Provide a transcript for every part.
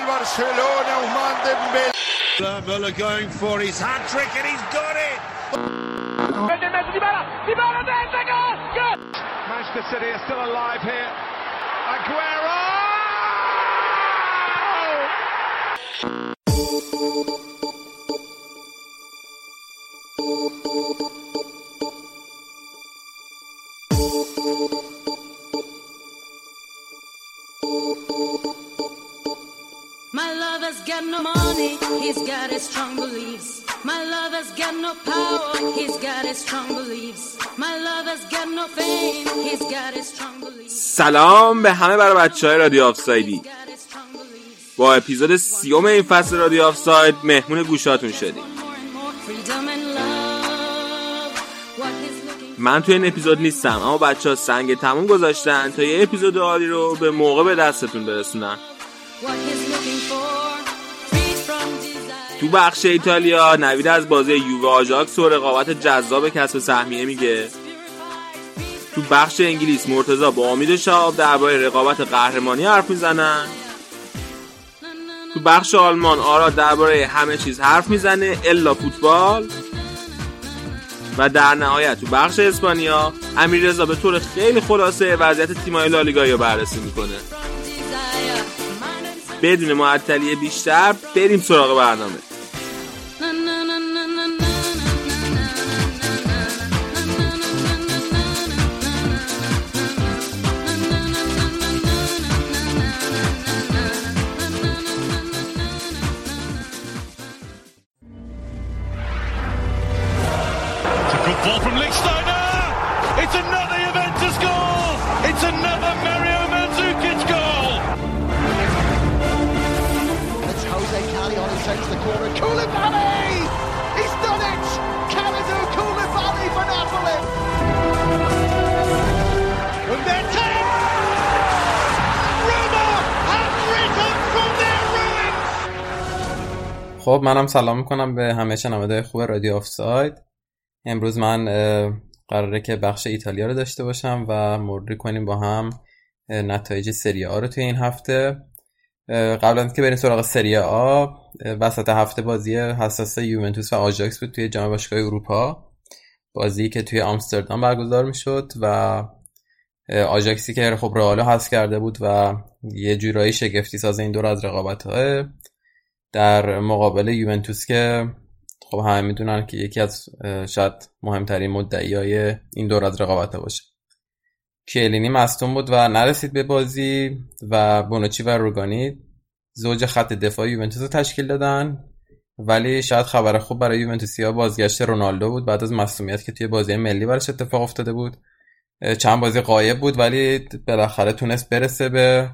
del Barcelona, Ousmane Dembélé. Muller going for his hat trick and he's got it. Manchester City are still alive here. Aguero! he's got his strong beliefs. My got no power, he's got his strong beliefs. My got no he's got his strong beliefs. سلام به همه برای بچه های رادیو آف سایدی. با اپیزود سیوم این فصل رادیو آف ساید مهمون گوشاتون شدیم من توی این اپیزود نیستم اما بچه ها سنگ تموم گذاشتن تا یه اپیزود عالی رو به موقع به دستتون برسونن تو بخش ایتالیا نوید از بازی یووه آژاکس و رقابت جذاب کسب سهمیه میگه. تو بخش انگلیس مرتضا با امید شهاب درباره رقابت قهرمانی حرف می‌زنن. تو بخش آلمان آرا درباره همه چیز حرف می‌زنه الا فوتبال. و در نهایت تو بخش اسپانیا امیر رضا به طور خیلی خلاصه وضعیت تیمای لالیگا رو بررسی می‌کنه. بدون معطلی بیشتر بریم سراغ برنامه. خب منم سلام می‌کنم به همه شنونده خوب رادیو آفساید. امروز من قراره که بخش ایتالیا رو داشته باشم و مرور کنیم با هم نتایج سری آ رو توی این هفته. قبل از اینکه بریم سراغ سری آ وسط هفته بازی حساس یوونتوس و آژاکس بود توی جام باشگاه اروپا. بازی که توی آمستردام برگزار می‌شد و آژاکسی که خب رئالو حذف کرده بود و یه جورایی شگفتی ساز این دور از رقابت در مقابل یوونتوس که خب همه می‌دونن که یکی از شاید مهمترین مدعیای این دور از رقابت باشه. کیلینی مصدوم بود و نرسید به بازی و بونوچی و روگانی زوج خط دفاع یوونتوس رو تشکیل دادن. ولی شاید خبر خوب برای یوونتوسیا بازگشت رونالدو بود بعد از مصدومیت که توی بازی ملی براش اتفاق افتاده بود. چند بازی قایب بود ولی بالاخره تونست برسه به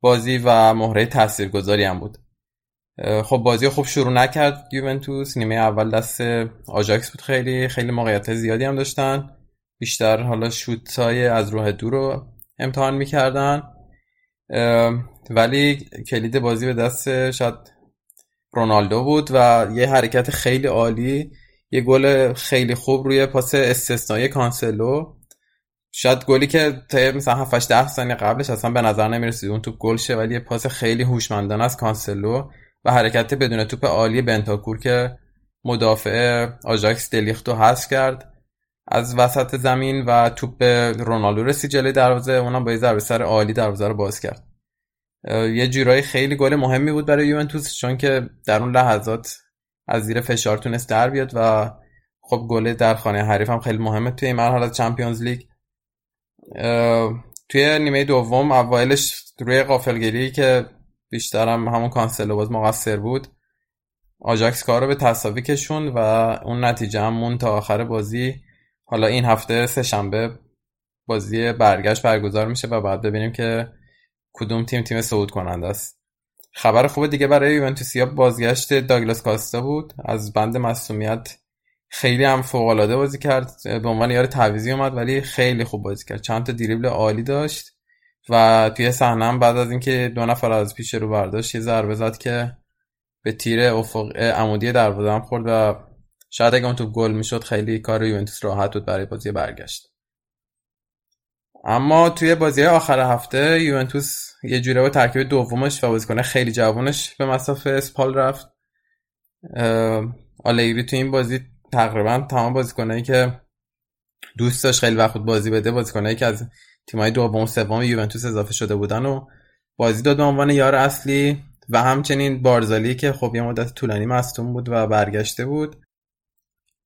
بازی و مهره تاثیرگذاری هم بود. خب بازی خوب شروع نکرد یوونتوس. نیمه اول دست آژاکس بود خیلی. خیلی موقعیت زیادی هم داشتن. بیشتر حالا شوت های از راه دور رو امتحان می‌کردن. ولی کلید بازی به دست شاید رونالدو بود و یه حرکت خیلی عالی. یه گل خیلی خوب روی پاس استثنایی کانسلو. شاید گلی که تا مثلا 7 8 10 ثانیه قبلش اصلا به نظر نمی‌رسید اون توپ گل شه ولی یه پاس خیلی هوشمندانه از کانسلو. و حرکت بدون توپ عالی بنتاکور که مدافع آژاکس دلیختو حذف کرد. از وسط زمین و توپ به رونالدو رسید جلوی دروازه اونم با یه ضربه سر عالی دروازه رو باز کرد. یه جورایی خیلی گل مهمی بود برای یوونتوس چون که در اون لحظات از زیر فشار تونست در بیاد و خب گل در خانه حریف هم خیلی مهمه توی این مرحله چمپیونز لیگ. توی نیمه دوم اوایلش روی غافلگیری که بیشتر هم همون کانسلو باز مقصر بود. آژاکس کار رو به تساوی کشون و اون نتیجه هم موند تا آخر بازی. حالا این هفته سه شنبه بازی برگشت برگزار میشه و بعد ببینیم که کدوم تیم تیم صعود کننده است. خبر خوب دیگه برای یوونتوسیا بازگشت داگلاس کاستا بود. از بند مصومیت خیلی هم فوق العاده بازی کرد. به عنوان یار تعویضی اومد ولی خیلی خوب بازی کرد. چند تا دریبل عالی داشت. و توی صحنه بعد از اینکه دو نفر از پیش رو برداشت یه ضربه زد که به تیر افق عمودی دروازه هم خورد و شاید اگه اون توپ گل می‌شد خیلی کار یوونتوس راحت بود برای بازی برگشت. اما توی بازی آخر هفته یوونتوس یه جوره با ترکیب دومش و بازیکن خیلی جوانش به مسافه اسپال رفت. آلیوی تو این بازی تقریبا تمام بازیکنایی که دوست داشت خیلی وقت بازی بده بازیکنایی که از تیمای دوم سوم یوونتوس اضافه شده بودن و بازی داد به عنوان یار اصلی و همچنین بارزالی که خب یه مدت طولانی مصدوم بود و برگشته بود.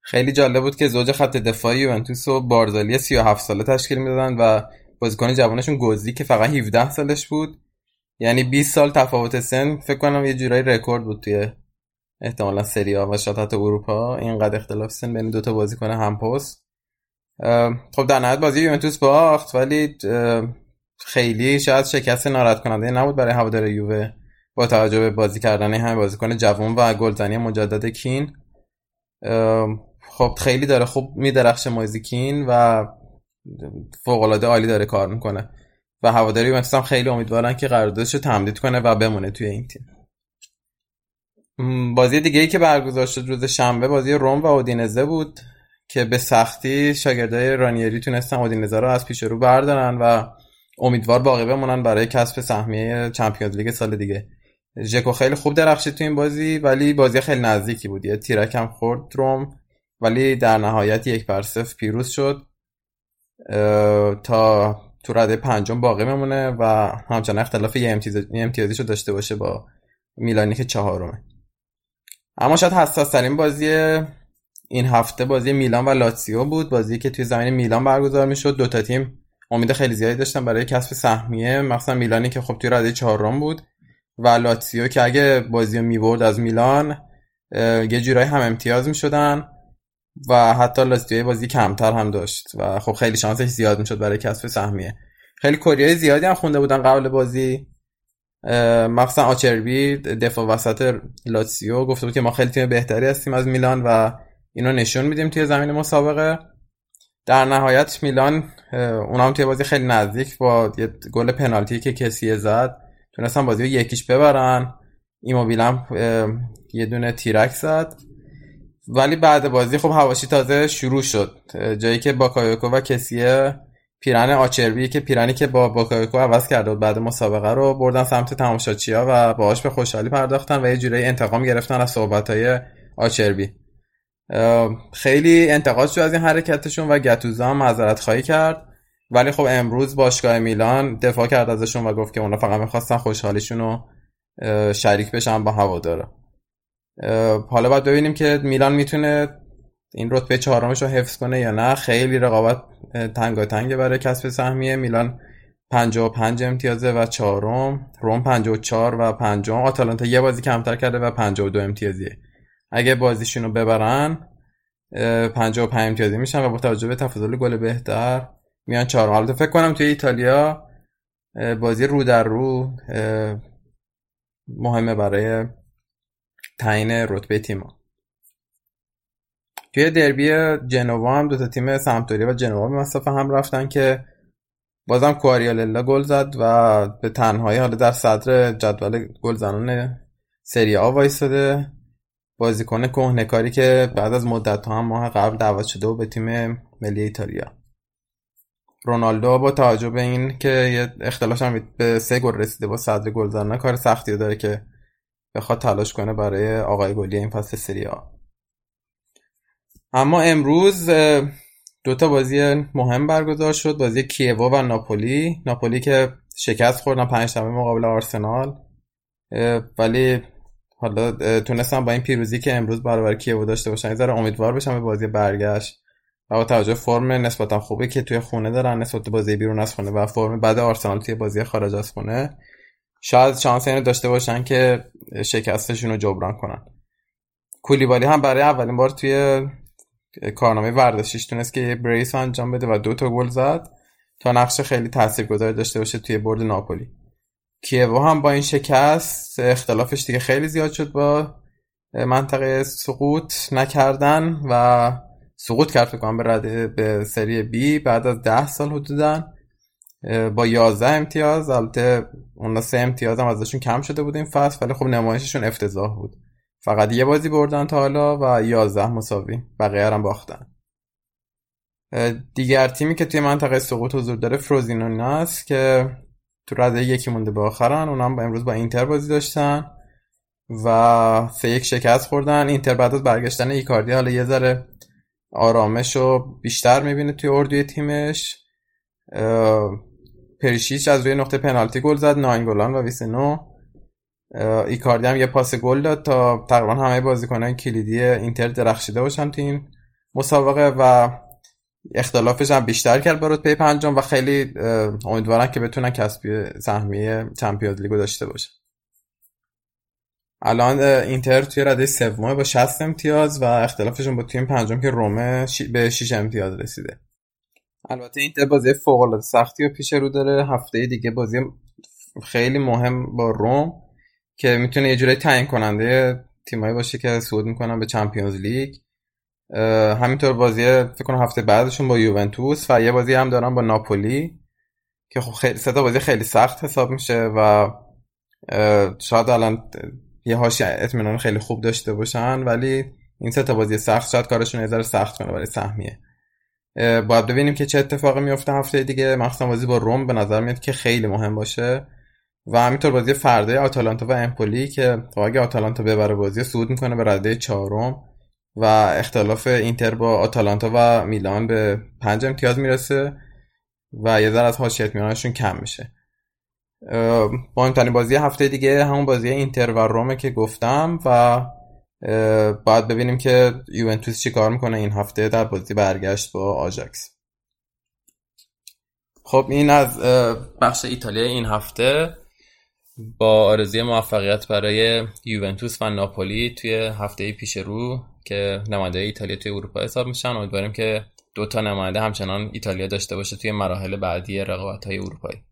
خیلی جالب بود که زوج خط دفاعی یوونتوس و بارزالی 37 ساله تشکیل می‌دادن و بازیکن جوانشون گوزی که فقط 17 سالش بود. یعنی 20 سال تفاوت سن فکر کنم یه جورایی رکورد بود توی احتمالا سری و شاید حتی اروپا. اینقدر اختلاف سن بین دوتا بازیکن هم پست خب در نهایت بازی یوونتوس باخت ولی خیلی شاید شکست ناراحت کننده نبود برای هوادار یووه با توجه به بازی کردن همه بازیکن جوان و گلزنی مجدد کین. خب خیلی داره خوب میدرخشه مازیکین و فوق العاده عالی داره کار می‌کنه. و هواداری یوونتوس هم خیلی امیدوارن که قراردادش رو تمدید کنه و بمونه توی این تیم. بازی دیگه ای که برگزار شد روز شنبه بازی روم و اودینزه بود. که به سختی شاگردای رانیری تونستن اودینزه رو از پیش رو بردارن و امیدوار باقی بمونن برای کسب سهمیه چمپیونز لیگ سال دیگه. ژکو خیلی خوب درخشید تو این بازی ولی بازی خیلی نزدیکی بود. یه تیرک هم خورد روم ولی در نهایت یک بر صفر پیروز شد. تا تو رده پنجم باقی میمونه و همچنان اختلاف یه امتیازی رو داشته باشه با میلانی که چهارمه. اما شاید حساس ترین بازی این هفته بازی میلان و لاتسیو بود. بازی که توی زمین میلان برگزار می‌شد. دوتا تیم امید خیلی زیادی داشتن برای کسب سهمیه. مخصوصا میلانی که خب توی رده چهارم بود و لاتسیو که اگه بازی می‌برد از میلان یه جورایی هم امتیاز می‌شدن و حتی لاتسیو بازی کمتر هم داشت و خب خیلی شانسش زیاد می‌شد برای کسب سهمیه. خیلی کوریای زیادی هم خونده بودن قبل بازی. مخصوصا آچربی دفاع وسط لاتسیو گفته بود که ما خیلی تیم بهتری هستیم از میلان و اینو نشون میدیم توی زمین مسابقه. در نهایت میلان اونم توی بازی خیلی نزدیک با یه گل پنالتی که کسی زد. تونستن بازی رو یک هیچ ببرن. ایموبیلم یه دونه تیرک زد. ولی بعد بازی خب حواشی تازه شروع شد. جایی که باکایوکو و کسیه پیرن آچربی که پیرنی که با باکایوکو عوض کرده بود بعد مسابقه رو بردن سمت تماشاچیا و باهاش به خوشحالی پرداختن و یه جورایی انتقام گرفتن از صحبت آچربی. خیلی انتقاد شد از این حرکتشون و گتوزو هم معذرت خواهی کرد. ولی خب امروز باشگاه میلان دفاع کرد ازشون و گفت که اونا فقط می‌خواستن خوشحالیشون رو شریک بشن با هوادارا حالا باید ببینیم که میلان می‌تونه این رتبه چهارمش رو حفظ کنه یا نه. خیلی رقابت تنگه برای کسب سهمیه. میلان 55 امتیازه و چهارم. روم 54 و پنجم. آتالانتا یه بازی کمتر کرده و 52 امتیازیه. اگه بازیشون رو ببرن 55 امتیازی میشن و با توجه به تفاضل گل بهتر میان چهارم. حالا فکر کنم توی ایتالیا بازی رو در رو مهمه برای تعیین رتبه تیما توی دربی جنوا هم دو تا تیم سمتوریا و جنوا به مسافه هم رفتن که بازم کواریاللا گل زد و به تنهایی حالا در صدر جدول گلزنان سری آ وایساده بازیکن کهنکاری که بعد از مدت هم ماه قبل دعوت شده و به تیم ملی ایتالیا. رونالدو با توجه به این که یه اختلاف هم به سه گل رسیده با صدر گلزنان کار سختی داره که بخواد تلاش کنه برای آقای گلی این فصل سری اما امروز دوتا بازی مهم برگزار شد بازی کیوا و ناپولی. ناپولی که شکست خوردن پنج مقابل آرسنال. ولی حالا تونستم با این پیروزی که امروز برابر کیو داشته باشن یه امیدوار بشم به بازی برگشت. و با توجه فرم نسبتا خوبی که توی خونه دارن نسبت به بازی بیرون از خونه و فرم بعد آرسنال توی بازی خارج از خونه شاید شانس اینو داشته باشن که شکستشون رو جبران کنن. کولیبالی هم برای اولین بار توی کارنامه ورزشیش تونست که یه بریس انجام بده و دو تا گل زد. تا نقش خیلی تاثیرگذاری داشته باشه توی برد ناپولی. کیوو هم با این شکست اختلافش دیگه خیلی زیاد شد با منطقه سقوط نکردن و سقوط کرد فکر به رده به سری بی بعد از ده سال حدودا. با 11 امتیاز البته اونا سه امتیاز هم ازشون کم شده بود این فصل ولی خب نمایششون افتضاح بود. فقط یه بازی بردن تا حالا و 11 مساوی بقیه هم باختن. دیگر تیمی که توی منطقه سقوط حضور داره فروزینونه است که تو رده یکی مونده به آخرن اونم امروز با اینتر بازی داشتن و سه یک شکست خوردن. اینتر بعد از برگشتن ایکاردی حالا یه ذره آرامش رو بیشتر می‌بینه توی اردوی تیمش. پریشیچ از روی نقطه پنالتی گل زد ناینگولان و وسینو. ایکاردی هم یه پاس گل داد تا تقریبا همه بازیکنان کلیدی اینتر درخشیده باشن این مسابقه و اختلافش هم بیشتر کرد با رتبه پنجم و خیلی امیدوارن که بتونن کسبی سهمیه چمپیونز لیگو داشته باشه. الان اینتر توی رده سوم با 60 امتیاز و اختلافشون با تیم پنجم که رومه به 6 امتیاز رسیده. البته اینتر بازی فوق العاده سختی و پیش رو داره. هفته دیگه بازی خیلی مهم با روم که می‌تونه یه جورایی تعیین کننده تیمایی باشه که صعود می‌کنن به چمپیونز لیگ. همینطور بازی فکر کنم هفته بعدشون با یوونتوس و یه بازی هم دارن با ناپولی که خب خیلی سه بازی خیلی سخت حساب میشه و شاید الان یه هاش اطمینان خیلی خوب داشته باشن ولی این سه تا بازی سخت شاید کارشون یه ذره سخت کنه برای سهمیه. باید ببینیم که چه اتفاقی میفته هفته دیگه. مخصوصا بازی با روم به نظر میاد که خیلی مهم باشه. و همینطور بازی فرده آتالانتا و امپولی که اگه آتالانتا ببره بازی صعود می‌کنه به رده چهارم. و اختلاف اینتر با آتالانتا و میلان به پنج امتیاز می‌رسه و یه ذره از حاشیه اطمینانشون کم میشه. مهمترین بازی هفته دیگه همون بازی اینتر و رومه که گفتم و باید ببینیم که یوونتوس چی کار می‌کنه این هفته در بازی برگشت با آجاکس خب این از بخش ایتالیا این هفته. با آرزوی موفقیت برای یوونتوس و ناپولی توی هفته پیش رو که نماینده ایتالیا توی اروپا حساب میشن. امیدواریم که دو تا نماینده همچنان ایتالیا داشته باشه توی مراحل بعدی رقابت های اروپایی.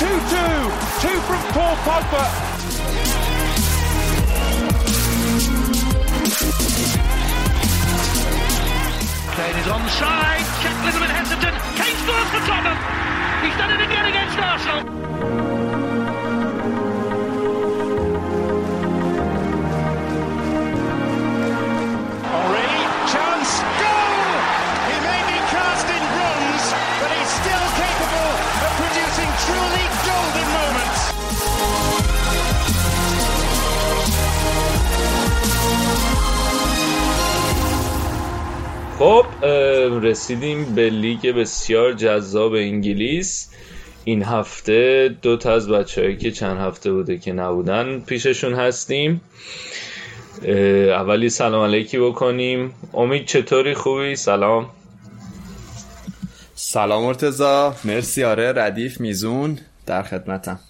2-2. Two from Paul Pogba. Kane is onside. Check خب رسیدیم به لیگ بسیار جذاب انگلیس. این هفته دو تا از بچههایی که چند هفته بوده که نبودن پیششون هستیم. اولی سلام علیکی بکنیم. امید چطوری؟ خوبی؟ سلام. سلام مرتزا مرسی. آره ردیف میزون در خدمتم.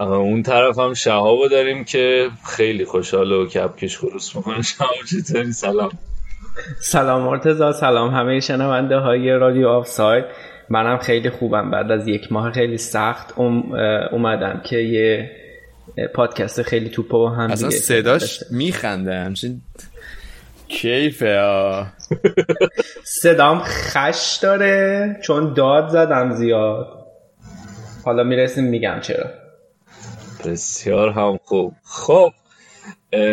اون طرف هم شهابو داریم که خیلی خوشحال و کپکش خروس می‌کنه. شهاب چطوری سلام. سلام مرتضی سلام همه شنونده های رادیو آف ساید منم خیلی خوبم. بعد از یک ماه خیلی سخت اومدم که یه پادکست خیلی توپ با هم اصلا صداش میخنده همچین کیفه صدام خش داره چون داد زدم زیاد. حالا می‌رسیم میگم چرا. بسیار هم خوب. خب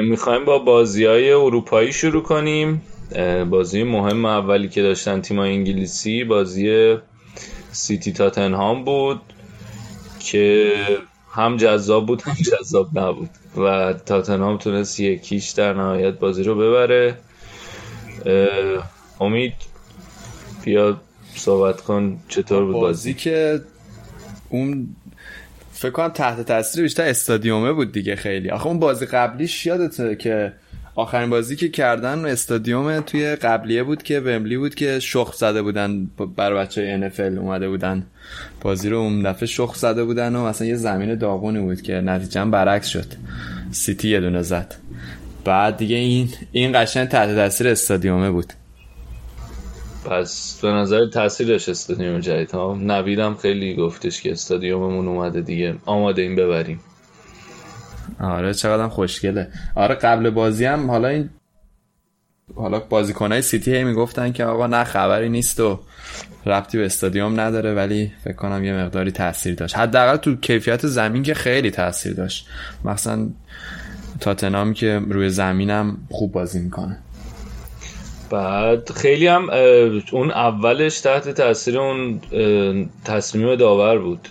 می‌خوایم با بازی های اروپایی شروع کنیم. بازی مهم اولی که داشتن تیم انگلیسی بازی سیتی تاتنهام بود که هم جذاب بود هم جذاب نبود. و تاتنهام تونست یکیش در نهایت بازی رو ببره. امید بیا صحبت کن چطور بود بازی, بازی؟ که اون فکر کنم تحت تاثیر بیشتر استادیومه بود دیگه خیلی. آخه اون بازی قبلیش یادته که آخرین بازی که کردن استادیوم توی قبلیه بود که ومبلی بود که شخ زده بودن بر بچه NFL اومده بودن. بازی رو اون دفعه شخ زده بودن و مثلا یه زمین داغونی بود که نتیجه برعکس شد. سیتی یه دونه زد. بعد دیگه این این قشنگ تحت تاثیر استادیومه بود. پس به نظر تاثیر داشت استادیوم جدید ها. نبیدم خیلی گفتش که استادیوممون اومده دیگه. آماده این ببریم. آره چقدر خوشگله. آره قبل بازی هم حالا این حالا بازیکنهای سیتی هی می‌گفتن که آقا نه خبری نیست و ربطی به استادیوم نداره ولی فکر کنم یه مقداری تاثیر داشت. حداقل تو کیفیت زمین که خیلی تاثیر داشت. مثلا تاتنام که روی زمینم خوب بازی می‌کنه. بعد خیلی هم اون اولش تحت تاثیر اون تصمیم داور بود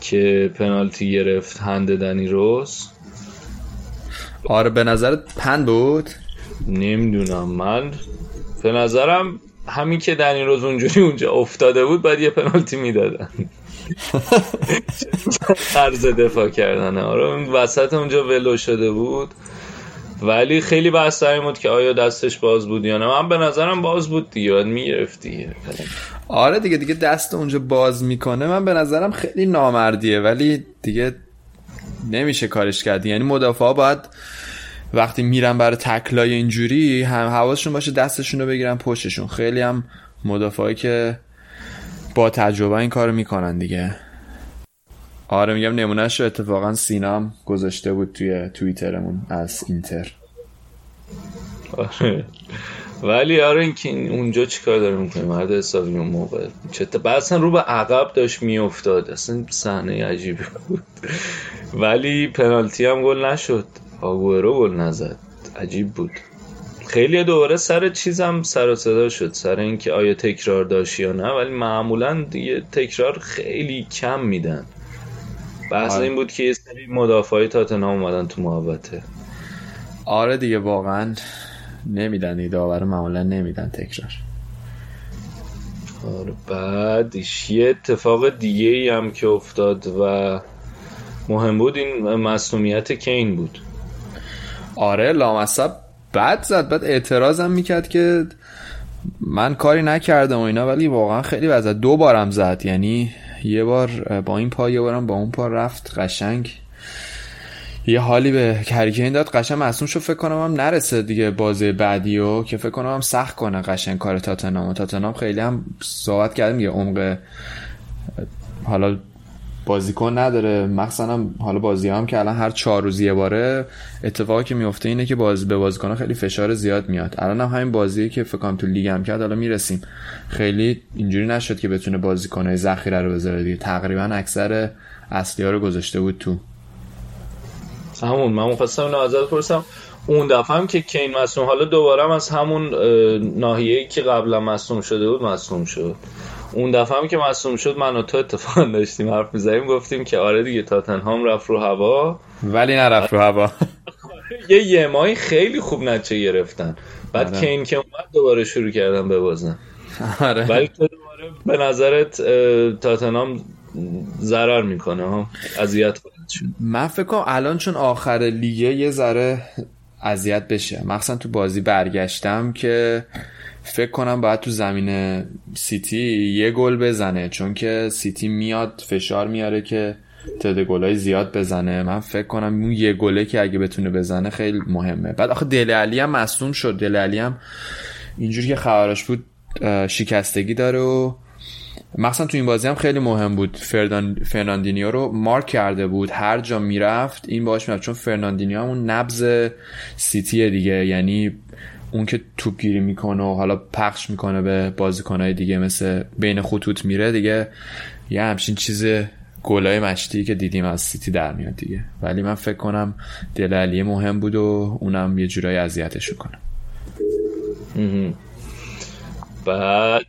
که پنالتی گرفت هند دنی روز. آره به نظرت پن بود؟ نمی‌دونم من به نظرم همین که دنی روز اونجوری اونجا افتاده بود باید یه پنالتی می‌دادن. طرز دفاع کردن. آره اون وسط اونجا ولو شده بود. ولی خیلی بحث این بود که آیا دستش باز بود یا نه. من به نظرم باز بود دیگه. باید می‌گرفت دیگه آره دیگه دیگه دست اونجا باز می‌کنه. من به نظرم خیلی نامردیه. ولی دیگه نمیشه کارش کرد یعنی مدافعا باید وقتی میرن برای تکلای اینجوری هم حواسشون باشه دستشون رو بگیرن پشتشون. خیلی هم مدافعی که با تجربه این کارو می‌کنن دیگه. آره میگم نمونهش رو اتفاقا سینام گذاشته بود توی توییترمون از اینتر. آره. ولی آره اینکه اونجا چیکار داره می‌کنه؟ مرد حسابی اون موقع. اصلا رو به عقب داشت میافتاد. اصلا صحنه عجیبی بود. ولی پنالتی هم گل نشد. آگورو گل نزد. عجیب بود. خیلی دوباره سر چیزم سر و صدا شد. سر اینکه آیا تکرار داشت یا نه. ولی معمولا دیگه تکرار خیلی کم میدن. بحث آره. این بود که یه سری مدافعی تاتنهام اومدن تو محبته آره دیگه واقعا نمیدن داور معمولا نمیدن تکرار. آره بعدش یه اتفاق دیگه ای هم که افتاد و مهم بود این مصومیت کین بود. آره لامصب بد زد. بعد اعتراضم می‌کرد که من کاری نکردم و اینا ولی واقعا خیلی بد زد دو بارم زد. یعنی یه بار با این پا یه بارم با اون پا رفت قشنگ. یه حالی به کرکین داد قشنگ معصوم شو فکر کنم هم نرسه دیگه بازی بعدی و که فکر کنم هم سخت کنه قشنگ کار تاتنام تاتنام خیلی هم صحبت کردیم یه عمق حالا بازیکن نداره. مخصوصا حالا بازی هم که الان هر چهار روز یه باره اتفاقی که میفته اینه که باز به بازیکن خیلی فشار زیاد میاد. الان هم همین بازی که فکر تو لیگ هم کرد حالا می‌رسیم. خیلی اینجوری نشد که بتونه بازیکنهای ذخیره رو بذاره دیگه. تقریبا اکثر اصلی ها رو گذاشته بود تو. همون من مخواستم اینو ازت پرسم. اون دفعه هم که کین مصوم حالا دوباره از همون ناحیه‌ای که قبلا مصوم شده بود مصوم شد. اون دفعه هم که مصوم شد من و تو اتفاق داشتیم حرف می‌زنیم گفتیم که آره دیگه تاتنهام رفت رو هوا. ولی نرفت رو هوا. یه یمایی خیلی خوب نچه گرفتن. بعد آره. کین که اومد دوباره شروع کردن ببازن آره. ولی تو دوباره به نظرت تاتنهام ضرر می‌کنه ها؟ اذیت من فکر کنم الان چون آخر لیگه یه ذره اذیت بشه. مخصوصا تو بازی برگشتم که فکر کنم باید تو زمین سیتی یه گل بزنه چون که سیتی میاد فشار میاره که تعداد گلای زیاد بزنه. من فکر کنم اون یه گله که اگه بتونه بزنه خیلی مهمه. بعد آخه دل علی هم مصدوم شد. دل علی هم اینجوری که خبرش بود شکستگی داره و مثلا تو این بازی هم خیلی مهم بود. فردان... فرناندینیو رو مارک کرده بود. هر جا می‌رفت این باش می‌رفت. چون فرناندینیو همون نبض سیتی دیگه. یعنی اون که توپگیری می‌کنه و حالا پخش می‌کنه به بازیکنهای دیگه مثل بین خطوط میره دیگه یه همچین چیز گلای مشتی که دیدیم از سیتی در میاد دیگه. ولی من فکر کنم دله علی مهم بود و اونم یه جورایی اذیتش کنه بعد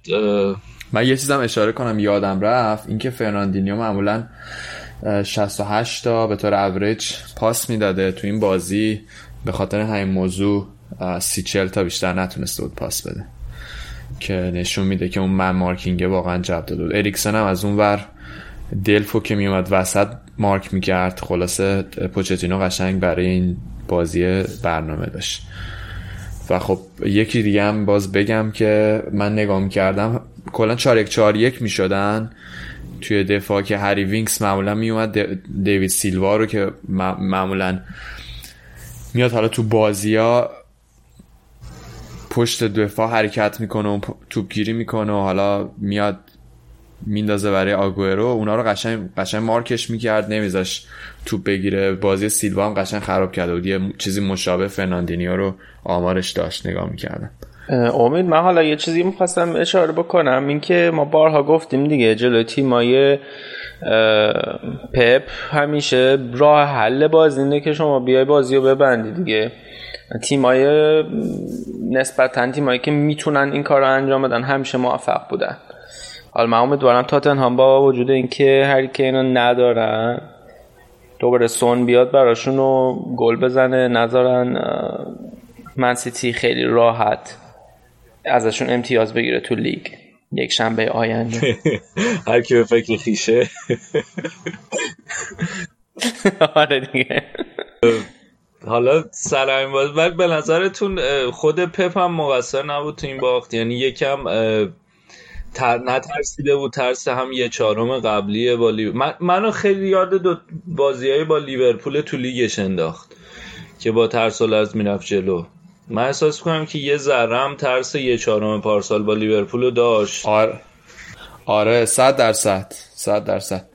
من یه چیزم اشاره کنم یادم رفت. اینکه فرناندینیو معمولا 68 تا به طور اوریج پاس می‌داده تو این بازی. به خاطر همین موضوع سی چل تا بیشتر نتونسته بود پاس بده. که نشون میده که اون man marking واقعا جواب بود. اریکسن هم از اون ور دلفو که میومد وسط مارک می‌کرد. خلاصه پوچتینو قشنگ برای این بازی برنامه داشت. و خب یکی دیگه هم باز بگم که من نگاه می‌کردم کلا 4 1 4 1 می‌شدن توی دفاع که هری وینکس معمولا میومد دیوید سیلوا رو که معمولا میاد حالا تو بازی ها پشت دفاع حرکت می‌کنه و توپگیری می‌کنه و حالا میاد میندازه برای آگورو اونا رو قشنگ قشنگ مارکش می‌کرد نمیذاش توپ بگیره. بازی سیلوا هم قشنگ خراب کرده بود. یه چیزی مشابه فرناندینیو رو آمارش داشت نگاه می‌کردم. امید من حالا یه چیزی می‌خواستم اشاره بکنم. اینکه ما بارها گفتیم دیگه جلوی تیمای پپ همیشه راه حل بازی اینه که شما بیای بازی رو ببندی دیگه. تیمای نسبتا تیمایی که می‌تونن این کار رو انجام بدن همیشه موفق بودن. حالا من امیدوارم تاتنهام با وجود اینکه هری کین رو ندارن دوباره سون بیاد براشون رو گل بزنه نذارن منسیتی خیلی راحت ازشون امتیاز بگیره تو لیگ. یک شنبه آینده. هر کی به فکر خیشه آره دیگه. حالا سر باز ولی به نظرتون خود پپ هم مقصر نبود تو این باخت؟ یعنی یکم تر نترسیده بود ترس هم یه چهارم قبلی با من منو خیلی یاد دو بازیای با لیورپول تو لیگش انداخت که با ترس و لرز می‌رفت جلو. من احساس کنم که یه ذرم ترس یه چهارم پارسال با لیورپول داشت. آره آره صد درصد صد درصد.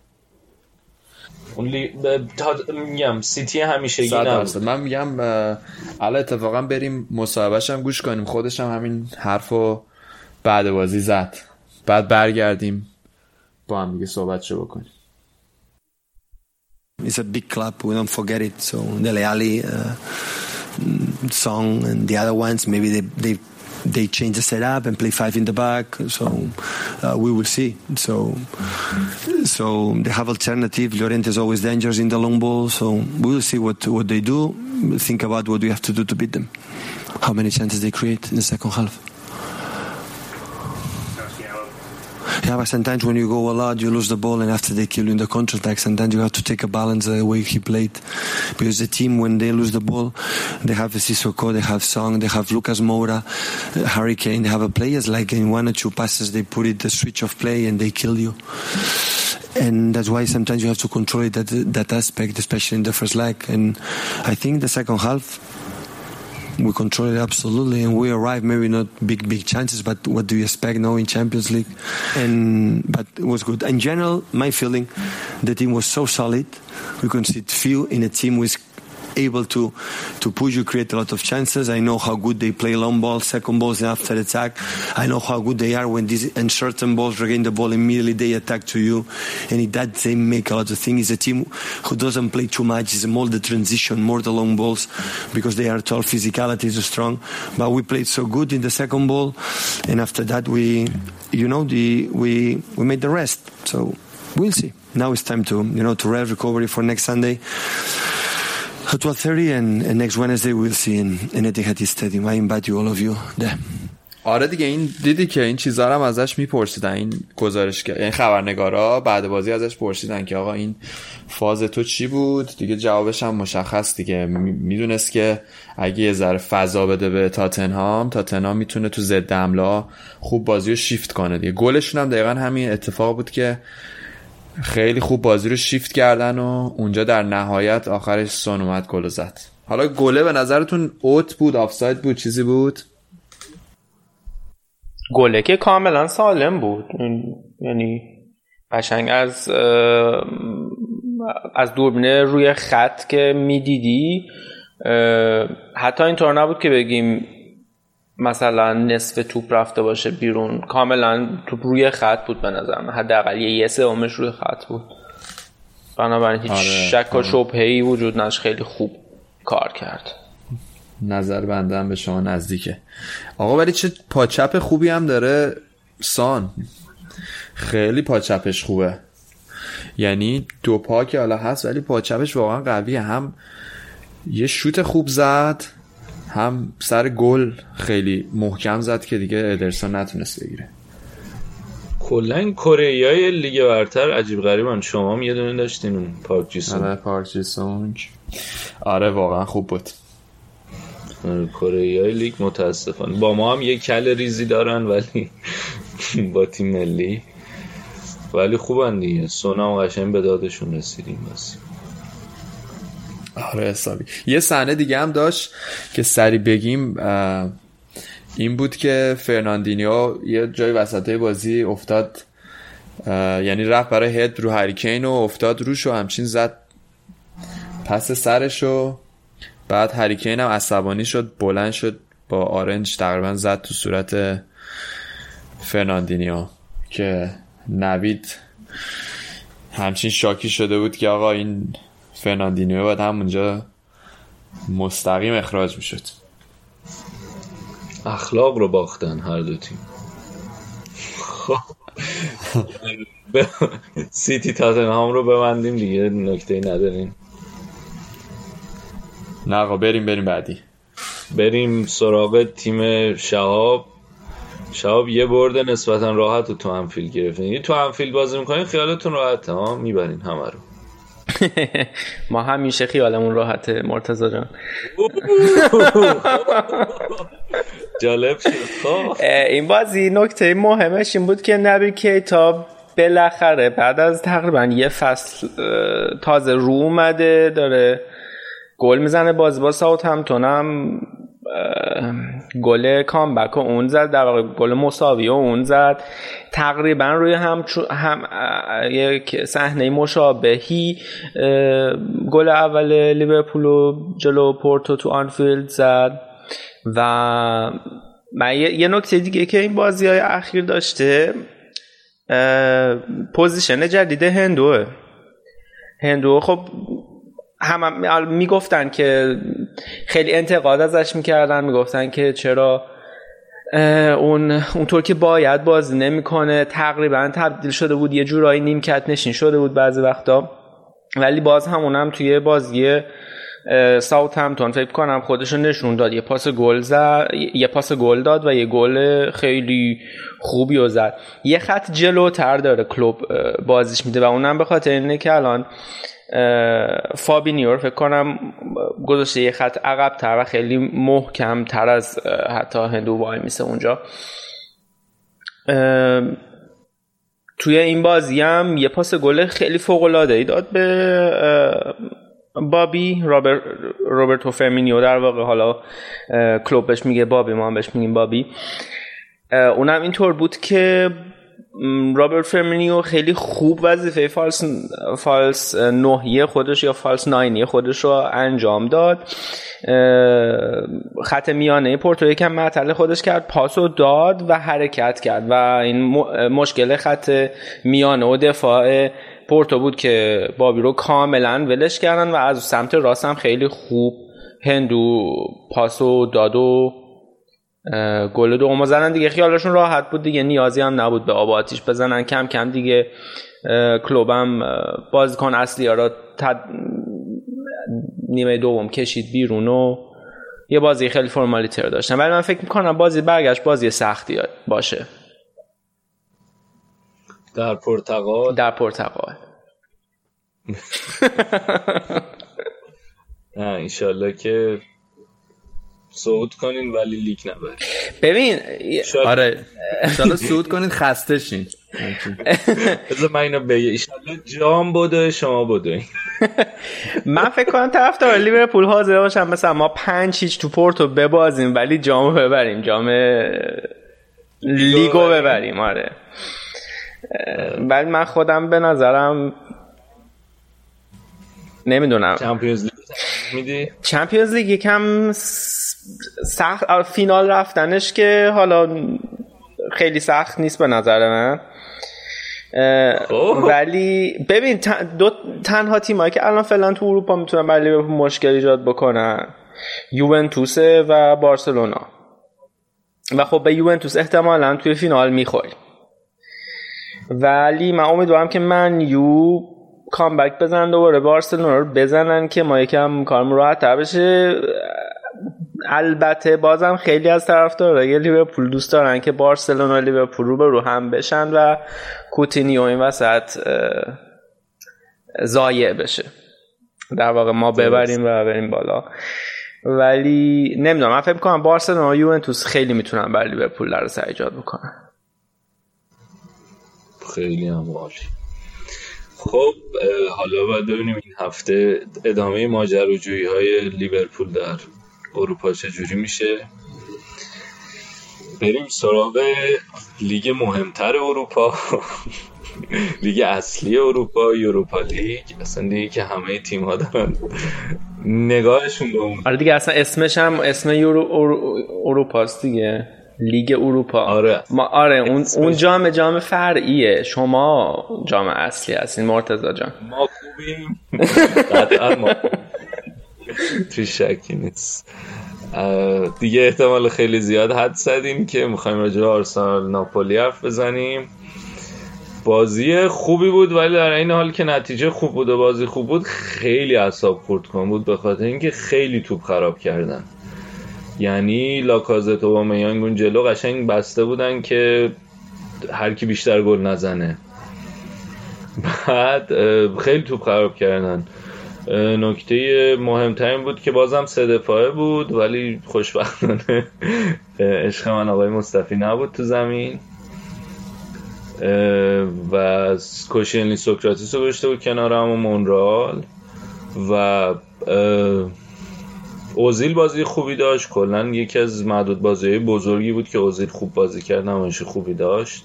لی... تا... میگم سیتی همیشه درصد. من میگم الان اتفاقا بریم مصاحبهش هم گوش کنیم. خودش هم همین حرفو بعد بازی زد. بعد برگردیم با هم دیگه صحبت شو بکنیم. It's a big club, we don't forget it. So Dele Alli, uh, Song and the other ones, maybe they, they they change the setup and play five in the back. So uh, we will see. So so they have alternative. Llorente is always dangerous in the long ball. So we will see what what they do. Think about what we have to do to beat them. How many chances they create in the second half. Yeah, but sometimes when you go a lot, you lose the ball, and after they kill you in the counter attack, sometimes you have to take a balance the way he played. Because the team, when they lose the ball, they have Sissoko, they have Song, they have Lucas Moura, uh, Hurricane, they have a players like in one or two passes, they put it the switch of play and they kill you. And that's why sometimes you have to control that, that aspect, especially in the first leg. And I think the second half, we control it absolutely and we arrive maybe not big big chances but what do you expect now in champions league? And but it was good. In general my feeling the team was so solid we conceded few in a team with able to to push you, create a lot of chances. I know how good they play long balls, second balls and after attack. I know how good they are when these uncertain balls regain the ball immediately they attack to you, and in that they make a lot of things. It's a team who doesn't play too much. It's more the transition, more the long balls, because they are tall, physicality is strong. But we played so good in the second ball, and after that we, you know, the we we made the rest. So we'll see. Now it's time to you know to rest recovery for next Sunday. At 12.30 and, and next Wednesday we'll see in, in Etihad Stadium. I invite you all of you there. آره دیگه این دیدی که این چیزا هم ازش میپرسیدن این گزارش این خبرنگارا بعد بازی ازش پرسیدن که آقا این فاز تو چی بود دیگه جوابش هم مشخص دیگه می‌دونست که اگه یه ذره فضا بده به تاتنهام تاتنهام می‌تونه تو ضد حمله خوب بازی رو شیفت کنه دیگه گلشون هم دقیقا همین اتفاق بود که خیلی خوب بازی رو شیفت کردن و اونجا در نهایت آخرش سون اومد گل زد. حالا گله به نظرتون اوت بود آفساید بود چیزی بود؟ گله که کاملا سالم بود. یعنی قشنگ از از دوربین روی خط که می‌دیدی حتی اینطور نبود که بگیم مثلا نصف توپ رفته باشه بیرون. کاملا توپ روی خط بود به نظرم. حداقل یه سومش روی خط بود. بنابراین هیچ آره، شک و آره. شبهه وجود نداشت. خیلی خوب کار کرد. نظر بندم به شما نزدیکه. آقا ولی چه پاچپ خوبی هم داره سان. خیلی پاچپش خوبه. یعنی دو پا که حالا هست ولی پاچپش واقعا قویه. هم یه شوت خوب زد. هم سر گل خیلی محکم زد که دیگه ادرسون نتونست بگیره. کلا کره های لیگ برتر عجیب غریبان شما هم یه دونه داشتین اون پارک جیسون. آره پارک جیسون. آره واقعا خوب بود. کره های لیگ متاسفانه. با ما هم یه کل ریزی دارن ولی با تیم ملی. ولی خوبن دیگه. سونا هم قشنگ به دادشون رسیدیم. بس. آره حسابی. یه صحنه دیگه هم داشت که سری بگیم این بود که فرناندینیو یه جای وسط بازی افتاد یعنی رفت برای هد رو هریکین و افتاد روش و همچین زد پس سرش و بعد هریکین هم عصبانی شد بلند شد با آرنج تقریبا زد تو صورت فرناندینیو که نوید همچین شاکی شده بود که آقا این فرناندینیو باید همونجا مستقیم اخراج می‌شد. اخلاق رو باختن هر دو تیم. سیتی تاتنهام رو ببندیم دیگه نکته نداریم. نه آقا بریم بریم بعدی. بریم سراغ تیم شهاب. شهاب یه برد نسبتا راحت رو تو انفیل گرفتین یعنی تو انفیل بازی می‌کنین خیالتون راحته ها؟ می‌برین همه رو. ما همیشه خیالمون راحته مرتزا جان. جالب شد. خب. این بازی نکته مهمش این بود که نبی کیتا بالاخره بعد از تقریبا یه فصل تازه رو اومده داره گل می‌زنه بازی با ساوت همتون هم گل کامبک و اون زد در واقع گل مساوی و اون زد. تقریبا روی هم, هم یک صحنه مشابهی گل اول لیورپول و جلو پورتو تو آنفیلد زد و من یه نکته دیگه که این بازی های اخیر داشته position جدید هندوه. هندو خب هم, می‌گفتن که خیلی انتقاد ازش می‌کردن می‌گفتن که چرا اون اونطور که باید بازی نمی‌کنه تقریبا تبدیل شده بود یه جورایی نیمکت نشین شده بود بعضی وقتا. ولی باز هم توی بازی ساوت همتون فکر کنم خودشو نشون داد. یه پاس گل زد یه پاس گل داد و یه گل خیلی خوبی رو زد. یه خط جلوتر داره کلوب بازیش میده و اونم به خاطر اینه که الان فابینیور فکر کنم گذاشته یه خط عقب تر و خیلی محکم تر از حتی هندو وایمیسه اونجا. توی این بازی هم یه پاس گل خیلی فوق العاده ای داد به بابی. رابر روبرتو فرمینیو در واقع حالا کلوب بهش میگه بابی ما هم بهش میگیم بابی. اونم اینطور بود که رابرت فرمینیو خیلی خوب وظیفه false false نه‌ی خودش یا false nine ی خودش رو انجام داد. خط میانه پورتو یکم معطل خودش کرد پاس و داد و حرکت کرد و این مشکل خط میانه و دفاع پورتو بود که بابی رو کاملا ولش کردن و از سمت راست هم خیلی خوب هندو پاس و داد و گل دوم زدن دیگه. خیالشون راحت بود دیگه. نیازی هم نبود به آب آتیش بزنن. کم کم دیگه کلوبم بازیکن اصلی ها را تد... نیمه دوم کشید بیرون و یه بازی خیلی فرمالیتر داشتن. ولی من فکر می‌کنم بازی برگشت بازی سختی باشه. در پرتغال در پرتغال نه انشالله که صعود کنین ولی لیگ نبرین. ببین شاید... آره. انشالله صعود کنین خسته شین. بذار من اینو بگه ایشالله جام بوده شما بوده من فکر کنم طرفدار لیورپول حاضر باشم مثلا ما پنج هیچ تو پورتو ببازیم ولی جامو ببریم. جام لیگو ببریم آره. ولی من خودم به نظرم نمی‌دونم. چمپیونز میدی؟ چمپیونز لیگ یکم سخت فینال رفتنش که حالا خیلی سخت نیست به نظر من. ولی ببین دو تنها تیمایی که الان فعلا تو اروپا می‌تونن برای لیورپول مشکل ایجاد بکنن یوونتوس و بارسلونا. و خب به یوونتوس احتمالا توی فینال می‌خوریم. ولی من امیدوارم که من یو کامبک بزنن دوباره بارسلونا رو بزنن که ما یکم کارمون راحت بشه. البته بازم خیلی از طرفدارای لیورپول دوست دارن که بارسلونا و لیورپول رو به رو هم بشن و کوتینیو این وسط ضایع بشه. در واقع ما ببریم و بریم بالا. ولی نمی‌دونم من فکر کنم بارسلونا و یوونتوس خیلی می‌تونن بر لیورپول در سر ایجاد بکنن. خیلی هم عالی. خب حالا باید ببینیم این هفته ادامه ماجراجویی های لیورپول در اروپا چجوری میشه. بریم سراغ لیگ مهمتر اروپا لیگ اصلی اروپا یوروپا لیگ. اصلا دیگه که همه تیم ها دارن نگاهشون به اون. آره دیگه اصلا اسمش هم اسم یورو اروپاست دیگه. لیگ اروپا. آره. ما آره اون اون جام جام فرعیه. شما جام اصلی هستین مرتضی جان. ما خوبیم. قطعا ما توی شکی نیست. دیگه احتمال خیلی زیاد حد زدیم که می‌خوایم راجع آرسنال ناپولی حرف بزنیم. بازی خوبی بود ولی در این حال که نتیجه خوب بود و بازی خوب بود خیلی اعصاب خورد کن بود به خاطر اینکه خیلی توپ خراب کردن. یعنی لاکازت و میانگ اون جلو قشنگ بسته بودن که هر کی بیشتر گل نزنه. بعد خیلی توپ خراب کردن. نکته مهمترین بود که بازم سه دفاعه بود ولی خوشبختانه عشق من آقای مصطفی نبود تو زمین. و کوشینلی سوکراتیس رو گشته بود کنار همون مونرال. و اوزیل بازی خوبی داشت. کلا یکی از معدود بازی بزرگی بود که اوزیل خوب بازی کرد نمایش خوبی داشت.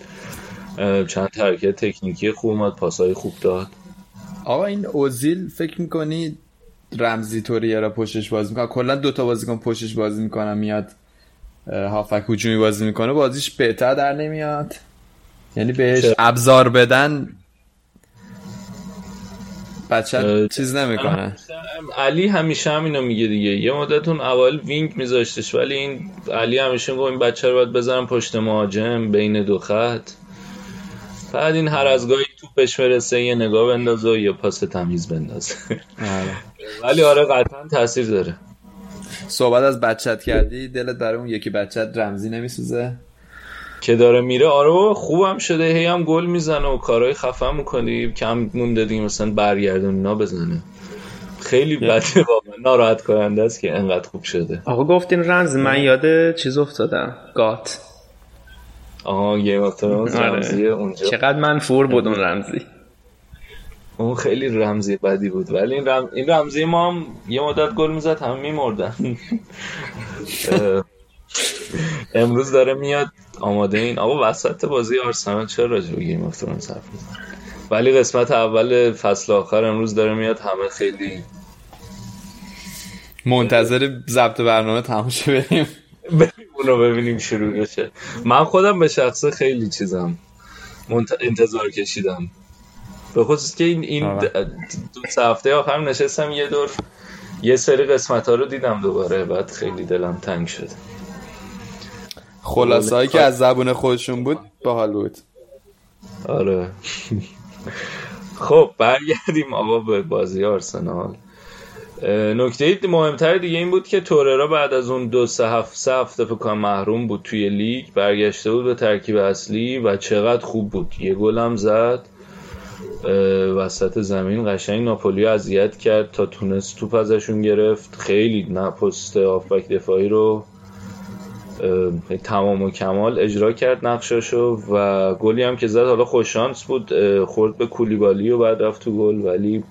چند ترکیه تکنیکی خوب اومد پاسای خوب داد. آقا این اوزیل فکر می‌کنی رمزی طوری را پشتش بازی می‌کنه؟ کلا دوتا بازیکن پشتش بازی می‌کنن میاد هافک هجومی بازی می‌کنه بازیش بهتر در نمیاد؟ یعنی بهش ابزار بدن بچه چیز نمی‌کنه. علی همیشه همینو میگه دیگه. یه مدت اون اول وینگ میذاشتش ولی این علی همیشه میگه این بچه رو باید بزنم پشت مهاجم بین دو خط. بعد این هر از گاهی توپش برسه یه نگاه بندازه و یه پاس تمیز بندازه. ولی آره قطعا تاثیر داره. صحبت از بچت کردی دلت برای اون یکی بچت رمزی نمیسوزه؟ که داره میره آره خوبم شده. هی هم گل می‌زنه و کارهای خفن می‌کنی کم مونده دیگه مثلا برگردون اینا بزنه. خیلی بده واقعا ناراحت کننده است که انقدر خوب شده. آقا گفتین رمز من یاد چیز افتادم. گات. آها گیم آف رمزی اونجا. چقدر من فور بود اون رمزی. اون خیلی رمزی بدی بود ولی این, رم... این رمزی ما هم یه مدت گل می‌زد هم میمردن. امروز داره میاد آماده این آقا وسط بازی آرسنال چرا راجع به گیم اف ترونز حرف ولی قسمت اول فصل آخر امروز داره میاد همه خیلی منتظر ضبط برنامه تموم شه بریم. بریم اونو ببینیم شروع بشه من خودم به شخصه خیلی چیزم منت... انتظار کشیدم. به خصوص که این این دو هفته آخر نشستم یه دور. یه سری قسمت ها رو دیدم دوباره بعد خیلی دلم تنگ شد. خلاصه که از زبون خودشون بود باحال بود. آره. خب برگردیم آقا به بازی آرسنال. نکته مهمتر دیگه این بود که توررا بعد از اون دو سه هفته سه هفته فکر محروم بود توی لیگ برگشته بود به ترکیب اصلی و چقدر خوب بود. یه گلم زد. وسط زمین قشنگ ناپولی اذیت کرد تا تونست توپ ازشون گرفت. خیلی نه پست آفبک دفاعی رو تمام و کمال اجرا کرد نقشاشو و گلی هم که زد حالا خوششانس بود خورد به کولیبالی و بعد رفت تو گل ولی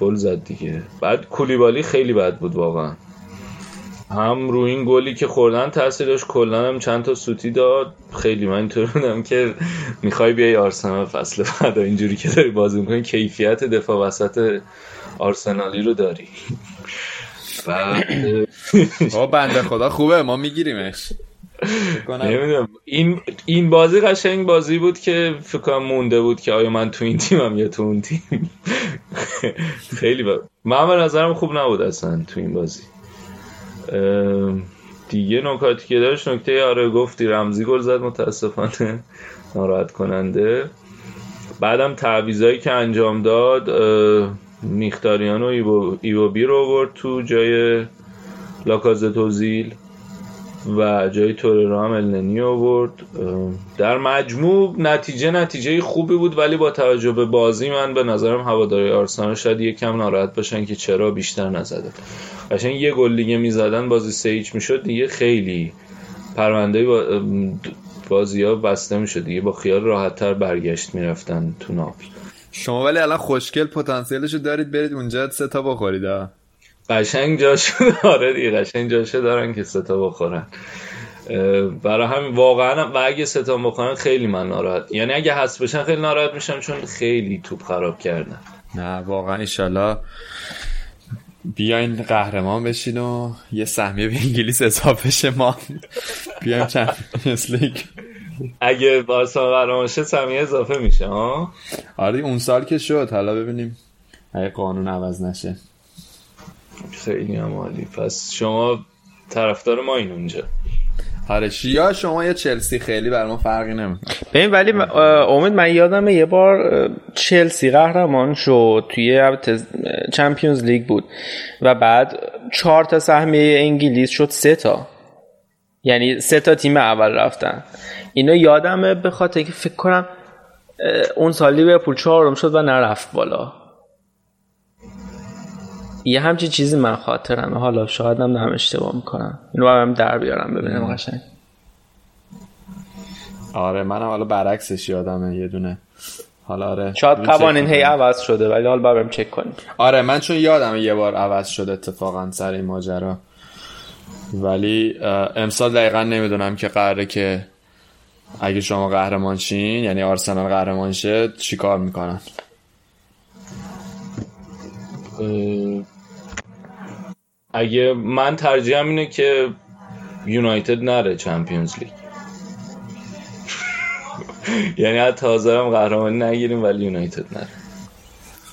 گل زد دیگه. بعد کولیبالی خیلی بد بود واقعا. هم روی این گلی که خوردن تاثیر داشت کلا هم چند تا سوتی داد. خیلی من اینطور بودم که می‌خوای بیای آرسنال فصل بعد اینجوری که داری بازی می‌کنی کیفیت دفاع وسط آرسنالی رو داری. با بنده خدا خوبه ما میگیریمش. نمی‌دونم. این این بازی قشنگ بازی بود که فکر کنم مونده بود که آیا من تو این تیمم یا تو اون تیم. خیلی با... من به نظرم خوب نبود اصلا تو این بازی. دیگه نکاتی که داشت نکته آره گفتی. رمزی گل زد متاسفانه. ناراحت کننده. بعدم تعویضایی که انجام داد میختاریان و ایوبی رو آورد تو جای لاکازت توزیل و جای توررا هم النی آورد. در مجموع نتیجه نتیجه خوبی بود ولی با توجه به بازی من به نظرم هواداری آرسنال شاید یکم ناراحت باشن که چرا بیشتر نزده. قشنگ یه گل دیگه می‌زدن بازی سه هیچ می‌شد. دیگه خیلی پرونده با بازی ها بسته می‌شد. دیگه با خیال راحت تر برگشت می‌رفتن تو ناپل. شما ولی الان خوشگل پتانسیلشو دارید برید اونجا سه تا بخورید ها قشنگ جاشو داره دیگه قشنگ جاشو دارن که سه تا بخورن. برای همین واقعا و اگه ستان بکنن خیلی من ناراحت یعنی اگه حذف بشن خیلی ناراحت میشم چون خیلی توپ خراب کردن. نه واقعا ایشالله بیاین قهرمان بشین و یه سهمیه به انگلیس اضافه شه ما. بیایم چمپیونز لیگ. اگه بارسا قهرمان شه سهمیه اضافه میشه ها؟ آره اون سال که شد. حالا ببینیم اگه قانون عوض نشه. خیلی هم عالی. پس شما طرفدار ما این اونجا. آره یا شما یا چلسی خیلی بر ما فرقی نمی‌کنه. ببین ولی امید من یادم یه بار چلسی قهرمان شد توی چمپیونز لیگ بود. و بعد چهار تا سهمیه انگلیس شد سه تا. یعنی سه تا تیم اول رفتن. اینو یادمه به خاطر که فکر کنم اون سال لیورپول چهارم شد و نرفت بالا. یه همچین چیزی من خاطرمه. حالا شاید هم هم اشتباه می‌کنم. اینو هم در بیارم ببینم قشنگ. آره منم حالا برعکسش یادمه یه دونه. حالا آره شاید قوانین هی عوض شده ولی حالا برم چک کنیم آره من چون یادم یه بار عوض شده اتفاقا سر این ماجرا. ولی امسال دقیقا نمی‌دونم که قراره که اگه شما قهرمان شین یعنی آرسنال قهرمان شه چیکار می‌کنن؟ اگه من ترجیحم اینه که یونایتد نره چمپیونز لیگ. یعنی حتی حاضرم قهرمانی نگیریم ولی یونایتد نره.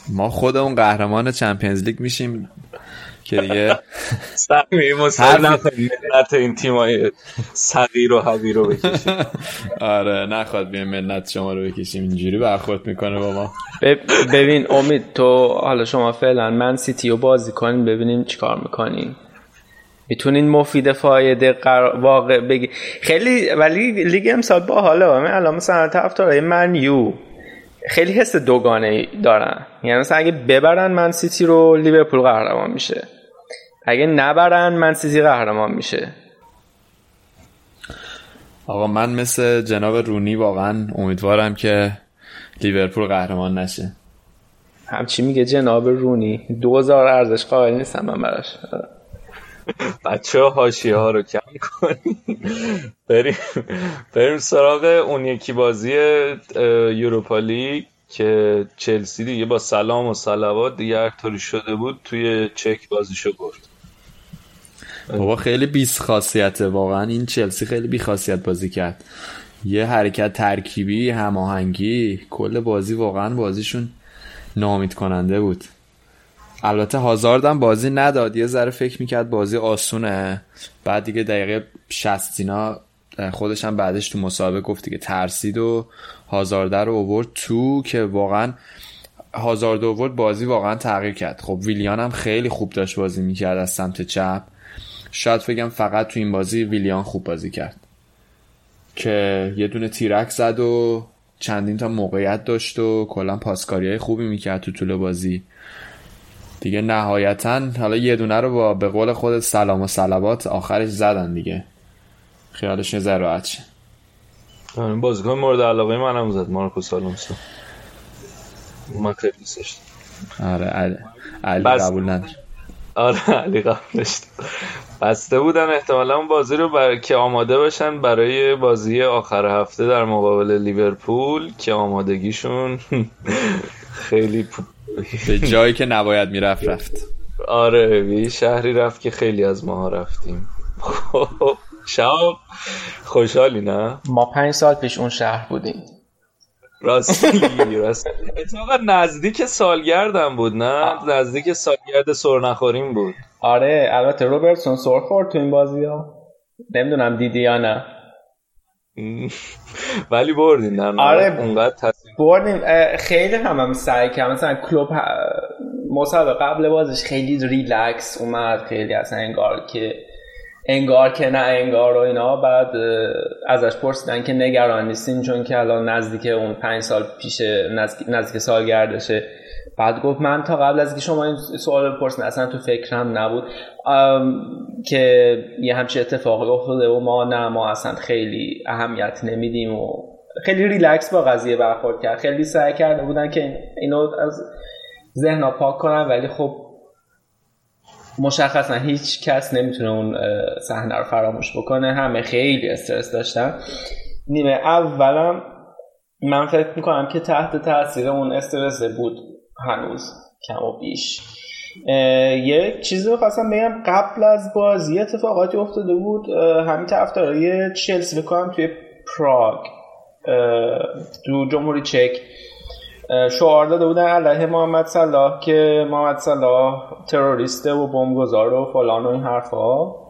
ما خودمون قهرمان چمپیونز لیگ میشیم. که دیگه مسئول نکنیم ملت این تیمای صغیر و حقیر رو بکشیم. آره نخواد بیم ملت شما رو بکشیم. اینجوری برخورد می‌کنه با ما ببین امید تو حالا شما فعلا من سیتی رو بازی کنیم ببینیم چیکار می‌کنیم می‌تونین مفید فایده قرار واقع بگی خیلی ولی لیگ امسال با حالا من الان مثلا طرفدارای Man U. خیلی حس دوگانه دارن یعنی مثلا اگه ببرن Man City رو لیورپول قهرمان میشه. اگه نبرن Man City قهرمان میشه. آقا من مثل جناب رونی واقعا امیدوارم که لیورپول قهرمان نشه. همچی میگه جناب رونی. دوزار ارزش قائل نیستم من براش. بچه هاشیه ها رو کم کنی. بریم بریم سراغ اون یکی بازی یوروپا لیگ که چلسی دیگه با سلام و سلوات دیگه طوری شده بود توی چک بازیشو برد. بابا خیلی بیس خاصیته واقعا این چلسی خیلی بی خاصیت بازی کرد. یه حرکت ترکیبی هماهنگی. کل بازی واقعا بازیشون نامید کننده بود. البته هازاردم بازی نداد. یه ذره فکر می‌کرد بازی آسونه. بعد دیگه دقیقه شستینا خودش هم بعدش تو مسابقه گفت دیگه ترسید و هازارده رو اوورد تو که واقعا هازارد اوورد بازی واقعا تغییر کرد. خب ویلیان هم خیلی خوب داشت بازی می‌کرد از سمت چپ. شاید فکرم فقط تو این بازی ویلیان خوب بازی کرد. که یه دونه تیرک زد و چندین تا موقعیت داشت و کلا پاسکاری های خوبی می‌کرد تو طول بازی. دیگه نهایتا حالا یه دونه رو با به قول خود سلام و سلبات آخرش زدن دیگه. خیالش یه ذره شه. آره، بازیکن مورد علاقه من هم زد مارکوس آلونسو من خیلی دوستش آره علی, علی. قبول نداره آره علی قبولش بسته بودن. احتمالا اون بازی رو بر... که آماده باشن برای بازی آخر هفته در مقابل لیورپول که آمادگیشون خیلی به جایی که نباید می‌رفت رفت. آره یه شهری رفت که خیلی از ماها رفتیم. شب خوشحالی نه؟ ما پنج سال پیش اون شهر بودیم. راستی راستی. اتفاقا نزدیک سالگردم بود نه؟ نزدیک سالگرد سرنخوریم بود. آره البته روبرتسون سر خورد تو این بازی ها. نمی‌دونم دیدی یا نه. ولی بردین در آره اونقدر بردیم خیلی هم هم سعی کرد مثلا کلوب مسابقه قبل بازش خیلی ریلکس اومد خیلی اصلا انگار که انگار که نه انگار و اینا. بعد ازش پرسیدن که نگران نیستین چون که الان نزدیک اون پنج سال پیش نزدیک, نزدیک سالگردشه. بعد گفت من تا قبل از که شما این سوال بپرسین اصلا تو فکرم نبود. که یه همچه اتفاقی افتاده و ما نه ما اصلا خیلی اهمیت نمیدیم و خیلی ریلکس با قضیه برخورد کرد. خیلی سعی کرده بودن که اینو از ذهن پاک کنن ولی خب مشخصا هیچ کس نمی‌تونه اون صحنه رو فراموش بکنه. همه خیلی استرس داشتن. نیمه اولم من فکر می‌کنم که تحت تاثیر اون استرس بود هنوز کم و بیش. یک چیزی رو خواستم بگم قبل از بازی اتفاقاتی افتاده بود. همین طرفدارای چلسی بکنم توی پراگ. تو جمهوری چک. شعار داده بودن علیه محمد صلاح که محمد صلاح تروریسته و بمبگذار و فلان و این حرفا.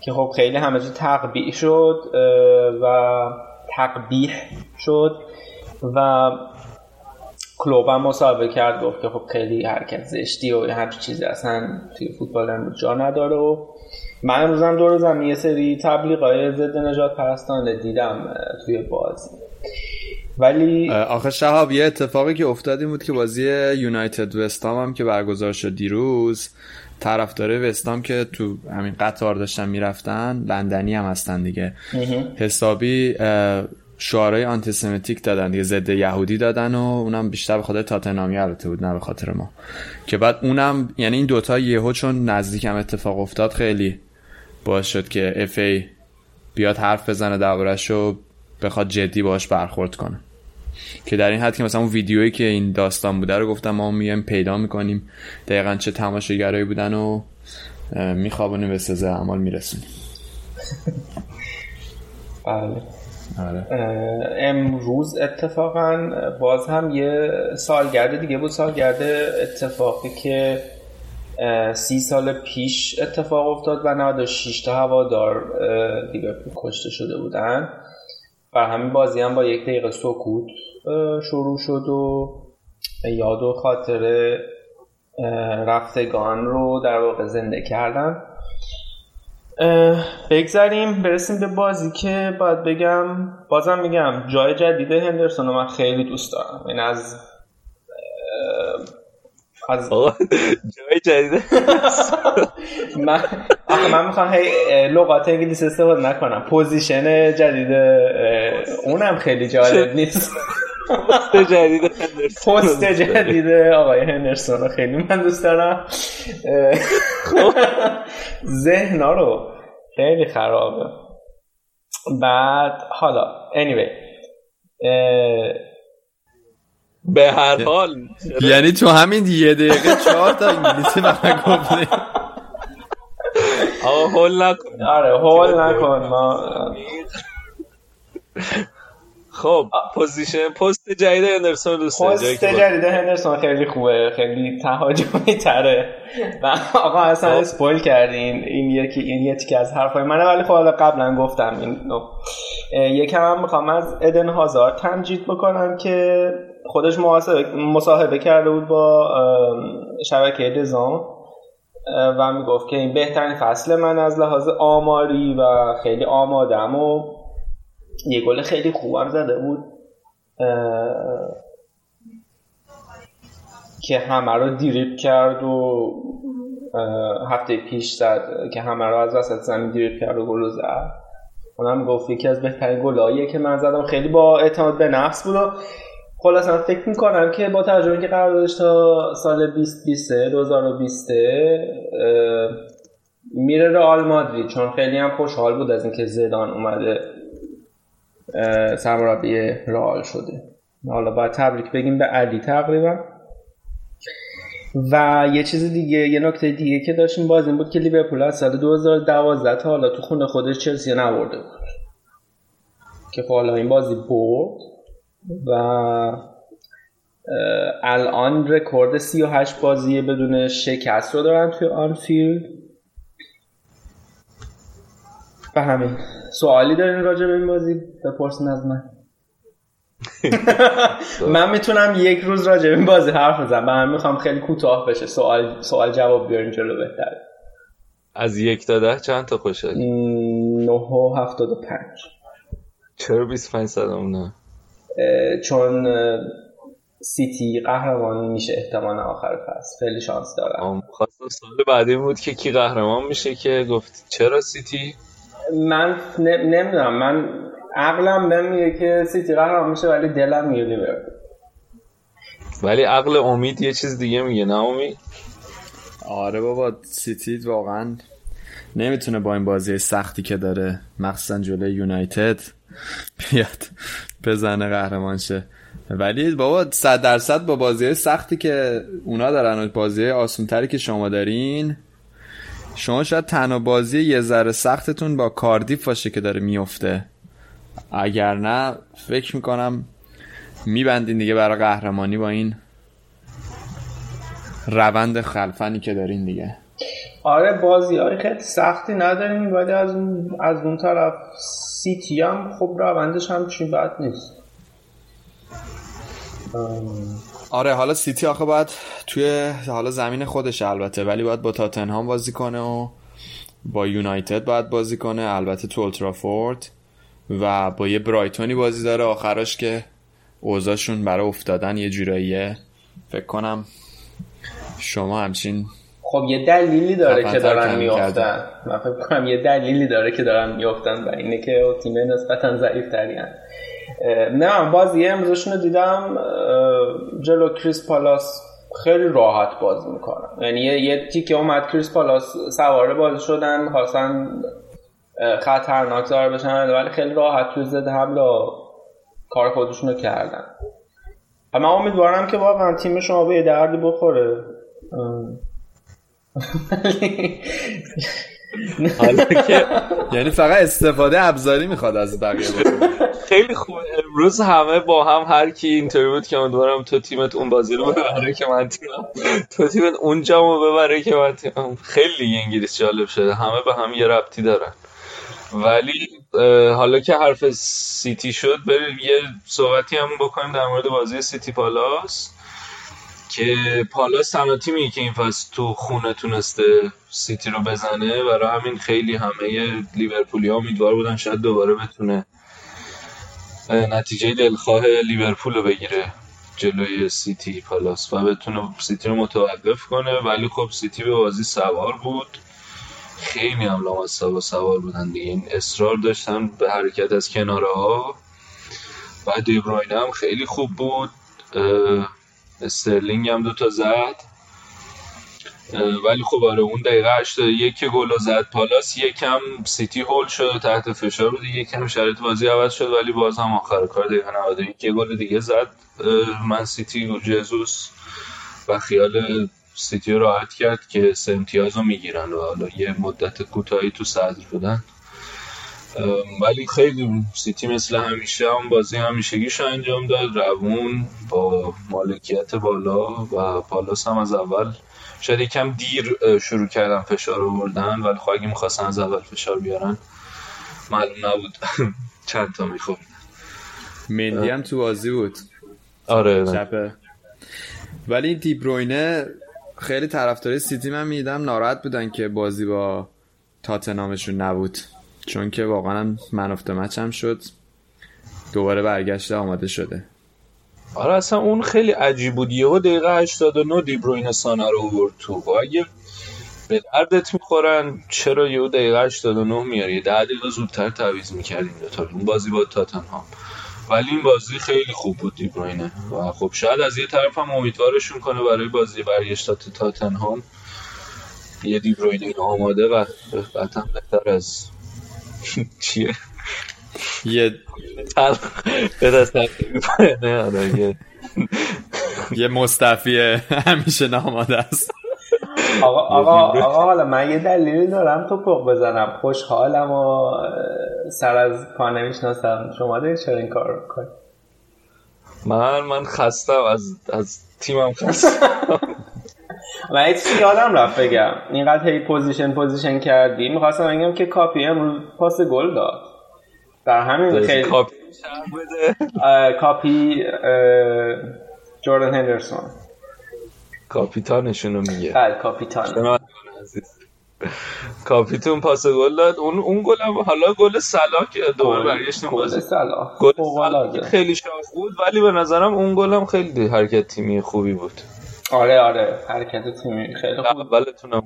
که خب خیلی همه جا تقبیح شد و تقبیح شد و کلوب هم مصاحبه کرد گفت که خب خیلی حرکت زشتی و همچی چیزی اصلا توی فوتبال امروز جا نداره و من امروزم دور زمین یه سری تبلیغای ضد نجات پرستانه دیدم توی بازی. ولی آخه شهاب یه اتفاقی که افتاد بود که بازی یونایتد وستام هم که برگزار شد دیروز طرفدار وستام که تو همین قطار داشتن می‌رفتن لندنی هم هستن دیگه. حسابی شعارهای آنتیسمیتیک دادن دیگه ضد یهودی دادن و اونم بیشتر به خاطر تاتنامی البته بود نه به خاطر ما. که بعد اونم یعنی این دوتا یهو چون نزدیکم اتفاق افتاد خیلی باعث شد که اف ای بیاد حرف بزنه دربارش و بخواد جدی باش برخورد کنه. که در این حد که مثلا اون ویدیویی که این داستان بوده رو گفتم ما میایم پیدا می‌کنیم. دقیقا چه تماشاگرایی بودن و میخوابونیم به سزا اعمال میرسونیم. بله. امروز اتفاقا باز هم یه سالگرد دیگه بود سالگرد اتفاقی که سی سال پیش اتفاق افتاد و 96 تا هوادار لیورپول کشته شده بودن. و همین بازی هم با یک دقیقه سکوت شروع شد و یاد و خاطر رفتگان رو در واقع زنده کردن بگذاریم برسیم به بازی که باید بگم بازم میگم جای جدید هندرسون رو من خیلی دوست دارم. این از از جای جدید. من آخه من می‌خوام هی لغات انگلیسی استفاده نکنم. پوزیشن جدید اونم خیلی جالب نیست. پست جدید پست جدید آقای هندرسون خیلی من دوست دارم. ذهنا رو خیلی خرابه. بعد حالا anyway به هر حال. یعنی تو همین یه دقیقه چهار تا انگلیسی من گفته آقا هول نکن. آره هول نکن ما خب. position پست جدید هندرسون دوست پست جدید هندرسون خیلی خوبه خیلی تهاجمی تره و آقا اصلا spoil کردین این یکی این یکی از حرفای منه ولی خب حالا قبلا گفتم این یکم هم می‌خوام از ادن هازار تمجید بکنم که خودش مصاحبه کرده بود با شبکه DAZN و می‌گفت که این بهترین فصل من از لحاظ آماری و خیلی آمادم و یه گل خیلی خوبم زده بود. که همه رو دیریب کرد و هفته پیش زد که همه رو از وسط زمین دیریب کرد و گل زد. اونم گفت یکی از بهترین گلاییه که من زدم. خیلی با اعتماد به نفس بود و خلاصا فکر می‌کنم که با ترجمه که قراردادش تا سال 2020 2020 میره رئال مادرید. چون خیلی هم خوشحال بود از اینکه زیدان اومده سرمربی رئال شده. حالا باید تبریک بگیم به علی تقریبا. و یه چیز دیگه یه نکته دیگه که داشتیم باز این بود که لیورپول از سال 2012 تا حالا تو خونه خودش چلسی نبرده بود. که خب حالا این بازی برد و الان رکورد 38 بازی بدون شکست رو دارن توی آنفیلد. و همین سوالی دارین راجع به این بازی؟ بپرسین از من. من می‌تونم یک روز راجع به این بازی حرف بزنم. من می‌خوام خیلی کوتاه بشه. سوال سوال جواب بیارین جلو بهتر از یک تا ده چند تا خوشحالی؟ نه و هفتاد و پنج. چرا 25 صدام نه؟ چون سیتی قهرمان میشه احتمال آخر فصل. خیلی شانس دارم. خواستم سال بعدی بود که کی قهرمان میشه که گفت چرا سیتی؟ من نمی‌دونم من عقلم بهم میگه که سیتی قهرمان میشه ولی دلم میگه لیورپول ولی عقل امید یه چیز دیگه میگه نه امید؟ آره بابا سیتی واقعا نمی‌تونه با این بازی سختی که داره مخصوصا جلوی یونایتد بیاد بزنه قهرمان شه ولی بابا صد درصد با بازی سختی که اونا دارن و بازی آسونتری که شما دارین شما شاید تنها بازی یه ذره سختتون با کاردیف باشه که داره میفته. اگر نه فکر می‌کنم میبندین دیگه برای قهرمانی با این روند خلفنی که دارین دیگه. آره بازی های خیلی سختی نداریم ولی از اون, از اون طرف سیتی هم خب روندش هم چی بد نیست. آره حالا سیتی آخه باید توی حالا زمین خودش البته ولی باید با تاتنهام بازی کنه و با یونایتد باید بازی کنه البته تو اولترافورد و با یه برایتونی بازی داره. آخراش که اوضاعشون برای افتادن یه جوراییه. فکر کنم شما همچین خب یه دلیلی داره که دارن میافتن. من فکر کنم یه دلیلی داره که دارن میافتن و اینه که تیم نسبتا ضعیف نه بازی امروزشون رو دیدم جلو کریس پالاس خیلی راحت بازی می‌کنن. یعنی یه, تیکه اومد کریس پالاس سواره بازی شدن می‌خواستن خطرناک دار بشن ولی خیلی راحت توی زده حمله کار خودشون رو کردن. اما امیدوارم که واقعا تیم شما به یه دردی بخوره. یعنی فقط استفاده ابزاری می‌خواد از بقیه خیلی خوب. امروز همه با هم هر کی اینطوری بود که امیدوارم تو تیمت اون بازی رو ببره که من تیمم تو تیمت اون رو ببره که من تیمم خیلی انگلیس جالب شده. همه به هم یه ربطی دارن. ولی حالا که حرف سیتی شد بریم یه صحبتی هم بکنیم در مورد بازی سیتی پالاس. که پالاس تنها تیمی که این فصل تو خونه تونسته سیتی رو بزنه. برای همین خیلی همه لیورپولی ها امیدوار بودن شاید دوباره بتونه نتیجه دلخواه لیورپول رو بگیره جلوی سیتی پالاس و بتونه سیتی رو متوقف کنه. ولی خب سیتی به بازی سوار بود. خیلی هم لامصب و سوار بودن دیگه. این اصرار داشتن به حرکت از کناره ها و دیبراینه هم خیلی خوب بود. استرلینگ هم دوتا زد. ولی خب آره اون دقیقه 81 گل زد. پالاس یکم سیتی هول شد تحت فشار بود. یکم شرایط بازی عوض شد ولی باز هم آخر کار دقیقه 91 یه گل دیگه زد. Man City و جزوس و خیال سیتی راحت کرد که سه امتیاز رو می‌گیرن و حالا یه مدت کوتاهی تو صدر بودن ولی خیلی سیتی مثل همیشه هم بازی همیشگیش انجام داد. روون با مالکیت بالا و پالاس هم از اول شاید یکم دیر شروع کردن فشار رو بردن ولی خواهی می‌خواستن از اول فشار بیارن معلوم نبود چند تا می‌خورد. مندی هم تو بازی بود. آره چپه. ولی این دیبروینه خیلی طرفداری سیتی من میدم ناراحت بودن که بازی با تاتنامشون نبود. چون که واقعا من مچ هم شد. دوباره برگشته آماده شده. آره اصلا اون خیلی عجیب بود. یهو دقیقه 89 دیبروین سانا رو برد تو. و اگه به دردت می‌خورن چرا یهو دقیقه 89 میاری؟ ده دقیقه زودتر تعویض می‌کردیم دوتا اون بازی با تاتنهام. ولی این بازی خیلی خوب بود دیبروینه و خب شاید از یه طرف هم امیدوارشون کنه برای بازی برگشتات تاتنهام. یه دیبروینه آماده و قطعا بهتر از چیه؟ یه آره، یه مصطفی همیشه ناماده است. آقا آقا آقا حالا من یه دلیلی دارم تو پوق بزنم. خوشحالم و سر از پا نمی‌شناسم. شما دارید چرا این کار رو کنید من من خستم از از تیمم خستم. من چیزی یادم رفت بگم. اینقدر هی پوزیشن پوزیشن کردی. می‌خواستم بگم که کاپی امروز پاس گل داد. در همین خیلی کاپی کاپی جوردن هندرسون. کاپیتانشون میگه. بله کاپیتان. کاپیتون پاس گل داد. اون اون گل هم حالا گل صلاح که دوباره برگشتیم بازی صلاح گل خیلی شاخ بود ولی به نظرم اون گل هم خیلی حرکت تیمی خوبی بود. آره آره حرکت تیمی خیلی خوب. اولتونم.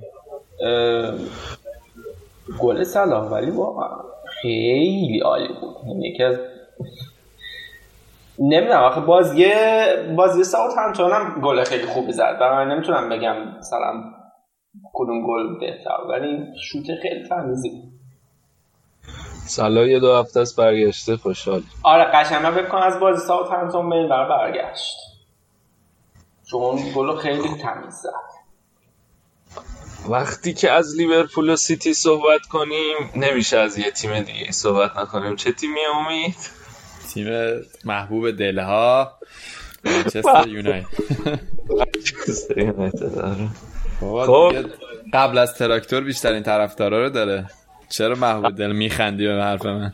گل سلا ولی واقعا خیلی عالی بود. یکی از نمی‌دونم آخه بازی بازی ساوت همچنان هم گل خیلی خوبی زد. برای من نمی‌تونم بگم مثلا کدوم گل بهتر ولی شوت خیلی تمیزی سلا یه دو هفته است برگشته خوشحال. آره قشنگ من کنم از بازی ساوت همتون به این برگشت. چون گل خیلی تمیز زد. وقتی که از لیورپول و سیتی صحبت کنیم نمیشه از یه تیم دیگه صحبت نکنیم. چه تیمی امید؟ تیم محبوب دلها منچستر یونایتد. خب. قبل از تراکتور بیشترین طرفدارا رو داره. چرا محبوب دل میخندی به حرف من؟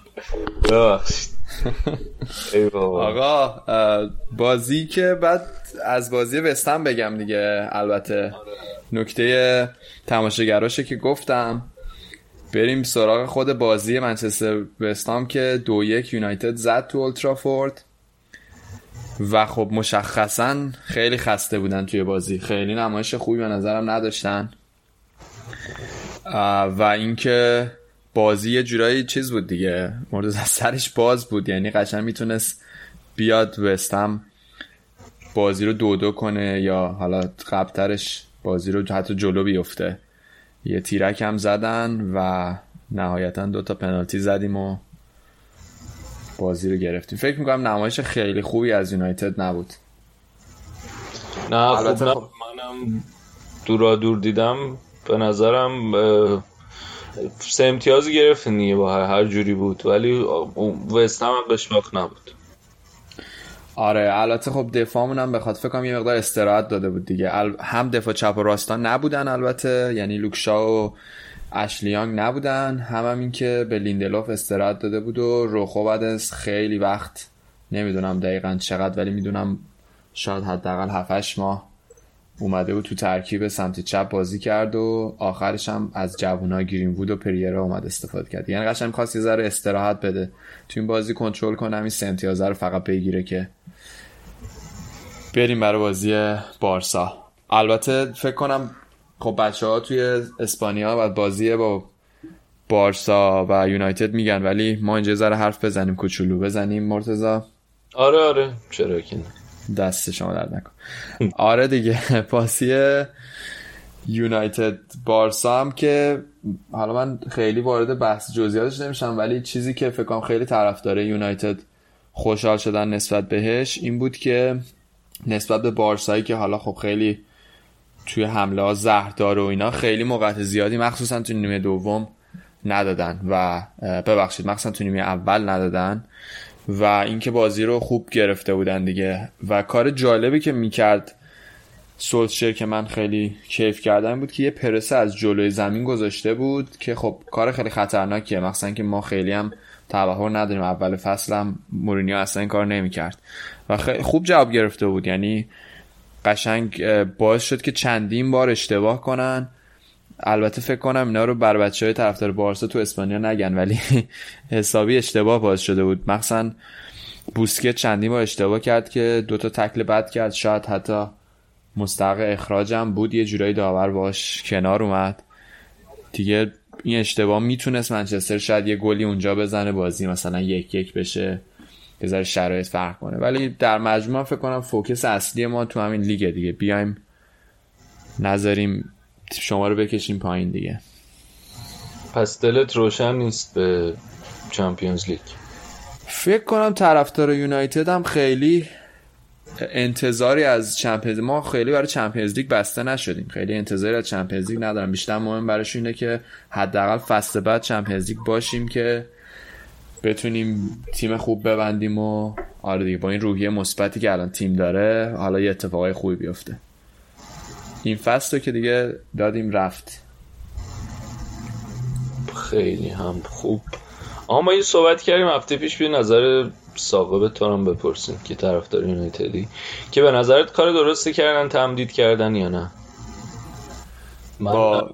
آقا بازی که بعد از بازی وستم بگم دیگه البته نکته تماشاگراشه که گفتم. بریم سراغ خود بازی منچستر وستام که دو یک یونایتد زد تو اولترافورد و خب مشخصا خیلی خسته بودن توی بازی. خیلی نمایش خوبی به نظرم نداشتن. و اینکه بازی یه جورایی چیز بود دیگه. مورد از سرش باز بود. یعنی قشنگ می‌تونست بیاد وستم بازی رو دو دو کنه یا حالا قبلترش بازی رو حتی جلو بیفته. یه تیرک هم زدن و نهایتا دو تا پنالتی زدیم و بازی رو گرفتیم. فکر می‌کنم نمایش خیلی خوبی از یونایتد نبود. نه خب نه. خب. منم دورا دور دیدم. به نظرم سه امتیازی گرفتن دیگه با هر جوری بود. ولی وست هم قشباق نبود. آره البته خب دفاعمون هم بخواد. فکر کنم یه مقدار استراحت داده بود دیگه. هم دفاع چپ و راستا نبودن البته. یعنی لوکشا و اشلیانگ نبودن. هم, هم این که به لیندلوف استراحت داده بود و روخو بعد از خیلی وقت نمی‌دونم دقیقا چقدر ولی می‌دونم شاید حداقل 7 ماه اومده بود تو ترکیب سمت چپ بازی کرد و آخرش هم از جوونا گرین وود و پریرا اومد استفاده کرد. یعنی قشنگ می‌خواست یه ذره استراحت بده. تو این بازی کنترل کنم این سنتیازه رو فقط بگیره که بریم برای بازی بارسا. البته فکر کنم خب بچه ها توی اسپانیا و بازی با بارسا و یونایتد میگن ولی ما اینجا ذره حرف بزنیم کوچولو بزنیم مرتزا آره آره. چرا که دست شما درد نکن. آره دیگه پاسی یونایتد بارسا هم که حالا من خیلی وارد بحث جزئیاتش نمیشم ولی چیزی که فکر کنم خیلی طرفدار یونایتد خوشحال شدن نسبت بهش این بود که نسبت به بارسایی که حالا خب خیلی توی حمله ها زهردار و اینا خیلی موقعیت زیادی مخصوصا تو نیمه دوم ندادن و ببخشید مخصوصا تو نیمه اول ندادن. و اینکه بازی رو خوب گرفته بودن دیگه. و کار جالبی که می‌کرد سولشر که من خیلی کیف کردم بود که یه پرسه از جلوی زمین گذاشته بود که خب کار خیلی خطرناکیه. مخصوصا که ما خیلی هم تبهر نداریم. اول فصل هم مورینیو اصلا این کار نمی‌کرد. و خیلی خوب جواب گرفته بود. یعنی قشنگ باعث شد که چندین بار اشتباه کنن. البته فکر کنم اینا رو بر بچه های طرفدار بارسا تو اسپانیا نگن ولی حسابی اشتباه باز شده بود. مخصوصا بوسکت چندین بار اشتباه کرد که دوتا تکل بد کرد. شاید حتی مستحق اخراجم بود. یه جورایی داور باش کنار اومد. دیگه این اشتباه می‌تونست منچستر شاید یه گلی اونجا بزنه بازی مثلا یک یک بشه. ذره شرایط فرق کنه. ولی در مجموع فکر کنم فوکس اصلی ما تو همین لیگ دیگه. بیایم نذاریم شما رو بکشیم پایین دیگه. پس دلت روشن نیست به Champions League؟ فکر کنم طرفدار یونایتد هم خیلی انتظاری از Champions ما خیلی برای Champions League بسته نشدیم. خیلی انتظاری از Champions League ندارم. بیشتر مهم براش اینه که حداقل فصل بعد Champions League باشیم که بتونیم تیم خوب ببندیم و آره دیگه با این روحیه مثبتی که الان تیم داره حالا یه اتفاقای خوبی بیفته. این فصل رو که دیگه دادیم رفت. خیلی هم خوب. آها ما این صحبت کردیم هفته پیش به نظر ساقه تو هم بپرسیم که طرفدار یونایتدی. که به نظرت کار درستی کردن تمدید کردن یا نه؟ با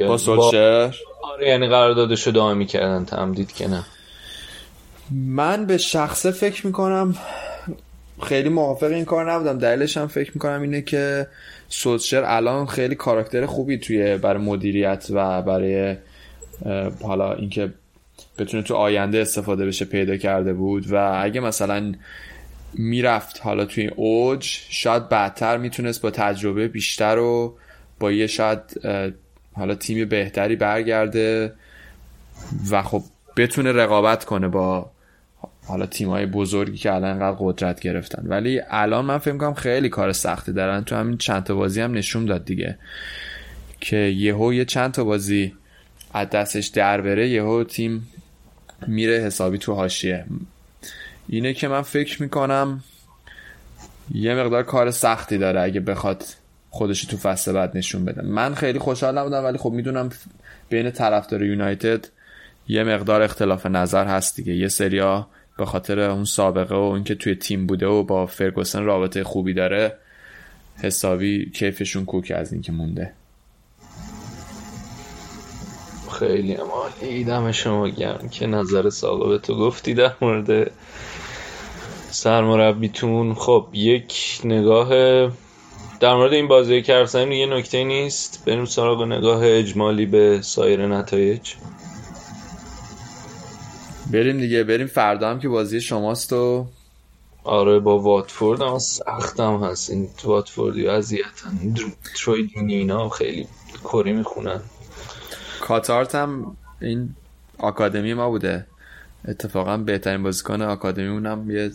با سولشر آره یعنی قراردادشو دائمی کردن تمدید که نه. من به شخصه فکر می‌کنم خیلی موافق این کار نبودم. دلیلش هم فکر می‌کنم اینه که سوتشر الان خیلی کاراکتر خوبی توی برای مدیریت و برای حالا اینکه بتونه تو آینده استفاده بشه پیدا کرده بود و اگه مثلا می‌رفت حالا توی اوج شاید بعدتر می‌تونست با تجربه بیشتر و با یه شاید حالا تیم بهتری برگرده و خب بتونه رقابت کنه با حالا تیمای بزرگی که الان انقدر قدرت گرفتن. ولی الان من فکر کنم خیلی کار سختی دارن. تو همین چند تا بازی هم نشون داد دیگه. که یهو یه چند تا بازی از دستش در بره یهو تیم میره حسابی تو حاشیه. اینه که من فکر می‌کنم یه مقدار کار سختی داره اگه بخواد خودش تو فصل بعد نشون بده. من خیلی خوشحال نبودم ولی خب می‌دونم بین طرفدار یونایتد یه مقدار اختلاف نظر هست دیگه. یه سریا به خاطر اون سابقه و اینکه توی تیم بوده و با فرگوسن رابطه خوبی داره حسابی کیفشون کوک از اینکه مونده. خیلی عالی. دم شما گرم. که نظر ساقه تو گفتی در مورد سرمربیتون. خب یک نگاه در مورد این بازی که یه نکته نیست. بریم سراغ نگاه اجمالی به سایر نتایج. بریم دیگه بریم فردا هم که بازی شماست و آره با واتفورد هم سختم هست. این واتفوردی اذیتن. تروی اینا خیلی کری می‌خونن. کاتارت هم این آکادمی ما بوده. اتفاقا بهترین بازیکن آکادمی اونم یه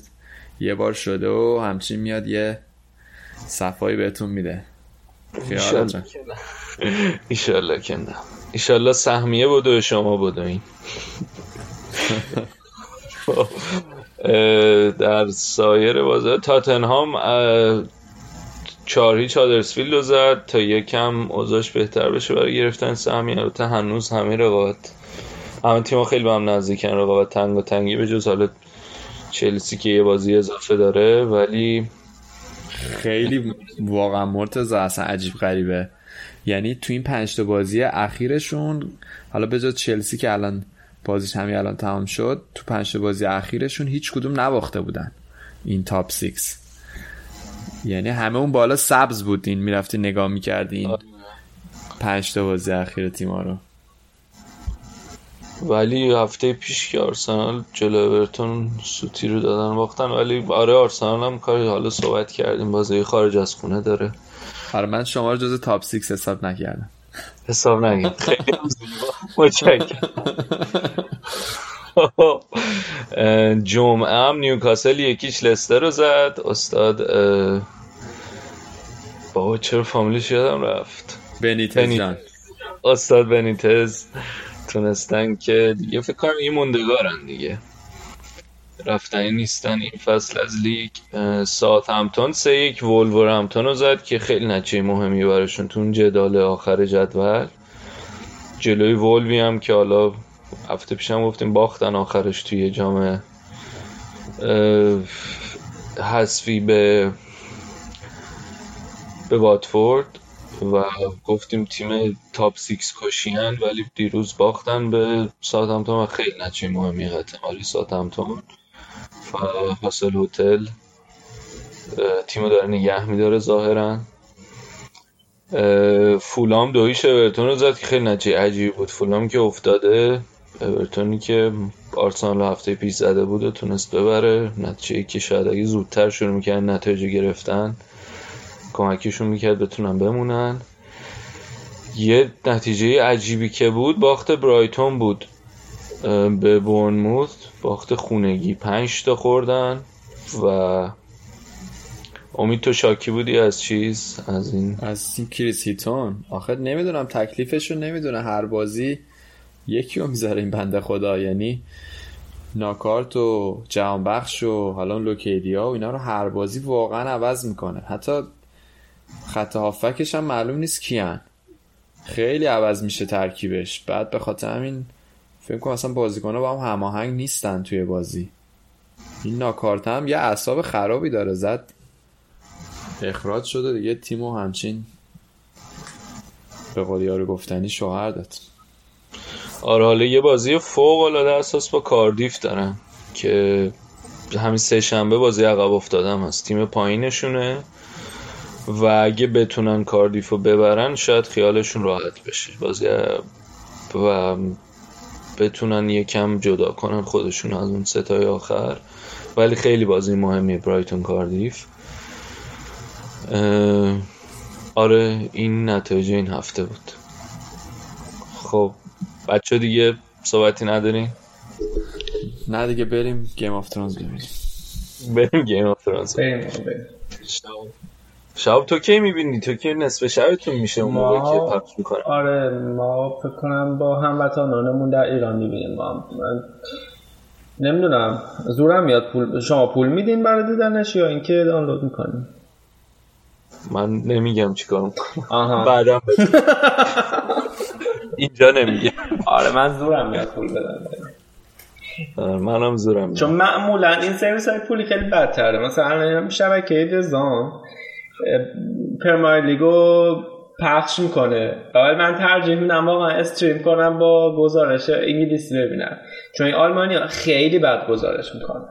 یه بار شده و همچین میاد یه صفایی بهتون میده. ایشالله که نه. ایشالله سهمیه بوده و شما بوده این. در سایر بازار تاتنهام چهار هیچ هادرسفیلد رو زد تا یکم اوضاش بهتر بشه برای گرفتن سهمیه البته هنوز همه رقابت همه تیم‌ها خیلی با هم نزدیکن. رقابت تنگ و تنگی به جز حالا چلسی که یه بازی اضافه داره ولی خیلی واقعا مرتضی اصلا عجیب غریبه. یعنی تو این پنج تا بازی اخیرشون حالا به جز چلسی که الان بازیش همین الان تمام شد تو پنج بازی اخیرشون هیچ کدوم نباخته بودن این top six یعنی همه اون بالا سبز بودین می‌رفتی نگاه می‌کردین. پنج تا بازی اخیر تیما رو. ولی هفته پیش که آرسنال جلو اورتون سوتی رو دادن باختن ولی آره آرسنال هم کاری حالا صحبت کردیم بازی خارج از خونه داره. آره من شما رو جز top six حساب نکردم. حساب نگید خیلی متشکرم. جمعه هم نیوکاسل یکیش لستر رو زد. استاد بابا چرا فامیلیش یادم رفت؟ بنیتز استاد بنیتز تونستن که دیگه فکر کنم این موندگارن دیگه. رفتنی نیستن این فصل از لیگ. ساعت همتون سه یک وولور همتون رو زد که خیلی نچه مهمی براشون تو جدال آخر جدول. جلوی وولوی هم که حالا هفته پیشم گفتیم باختن آخرش توی جام حذفی به به واتفورد و گفتیم تیم تاپ سیکس کشیان ولی دیروز باختن به ساعت همتون و خیلی نچه مهمی احتمالی ساعت همتون و حاصل هتل تیم داره نگه میداره ظاهرا. فولام دویش اورتون رو زد که خیلی نتیجه عجیبی بود. فولام که افتاده اورتونی که آرسنال هفته پیش زده بود و تونست ببره. نتیجه که شاید اگه زودتر شروع می‌کردن نتیجه گرفتن کمکشون می‌کرد بتونن بمونن. یه نتیجه عجیبی که بود باخت برایتون بود به بورنموث. باخت خونگی پنج تا خوردن و امید تو شاکی بودی از چیز؟ از این؟ از این کریس هیتون. آخه نمی‌دونم تکلیفش رو نمی‌دونه. هر بازی یکی رو می‌ذاره این بنده خدا. یعنی ناکارت و جهانبخش و حالا لوکیدیا و اینا رو هر بازی واقعا عوض می‌کنه. حتی خط هافکش هم معلوم نیست کیان. خیلی عوض میشه ترکیبش. بعد به خاطر همین فکر کنم اصلا بازیکن‌ها با هم هماهنگ نیستن توی بازی. این ناکارت هم یه اعصاب خرابی داره. زد. اخراج شده دیگه. تیمو همچین به قول یارو گفتنی شوهر داد آره حالا یه بازی فوق العاده اساس با کاردیف دارن که همین سه شنبه بازی عقب افتادم هست. تیم پایینشونه و اگه بتونن کاردیف رو ببرن شاید خیالشون راحت بشه. بازی و بتونن یکم جدا کنن خودشون از اون ستای آخر. ولی خیلی بازی مهمی برایتون کاردیف. آره این نتایج این هفته بود. خب بچه دیگه صحبتی نداریم نه دیگه بریم Game of Thrones ببینیم. بریم Game of Thrones بریم بریم. شب تو کی می‌بینی؟ تو کی نصف شبتون میشه؟ اون موقع که پخش می‌کنم آره ما فکر کنم با هموطنانمون در ایران می‌بینیم. ما من نمی‌دونم. زورم میاد پول شما پول میدین برای دیدنش یا اینکه دانلود می‌کنین؟ من نمیگم چیکار می‌کنم. بعدم اینجا نمیگم. آره من زورم میاد پول بدم. آره، منم زورم میاد. چون معمولا این سرویس های پولی خیلی بدتره. مثلا شبکه دزان پرمایر لیگو پخش می‌کنه. ولی من ترجیح میدم واقعا استریم کنم با گزارش انگلیسی ببینم. چون این آلمانیا خیلی بد گزارش می‌کنه.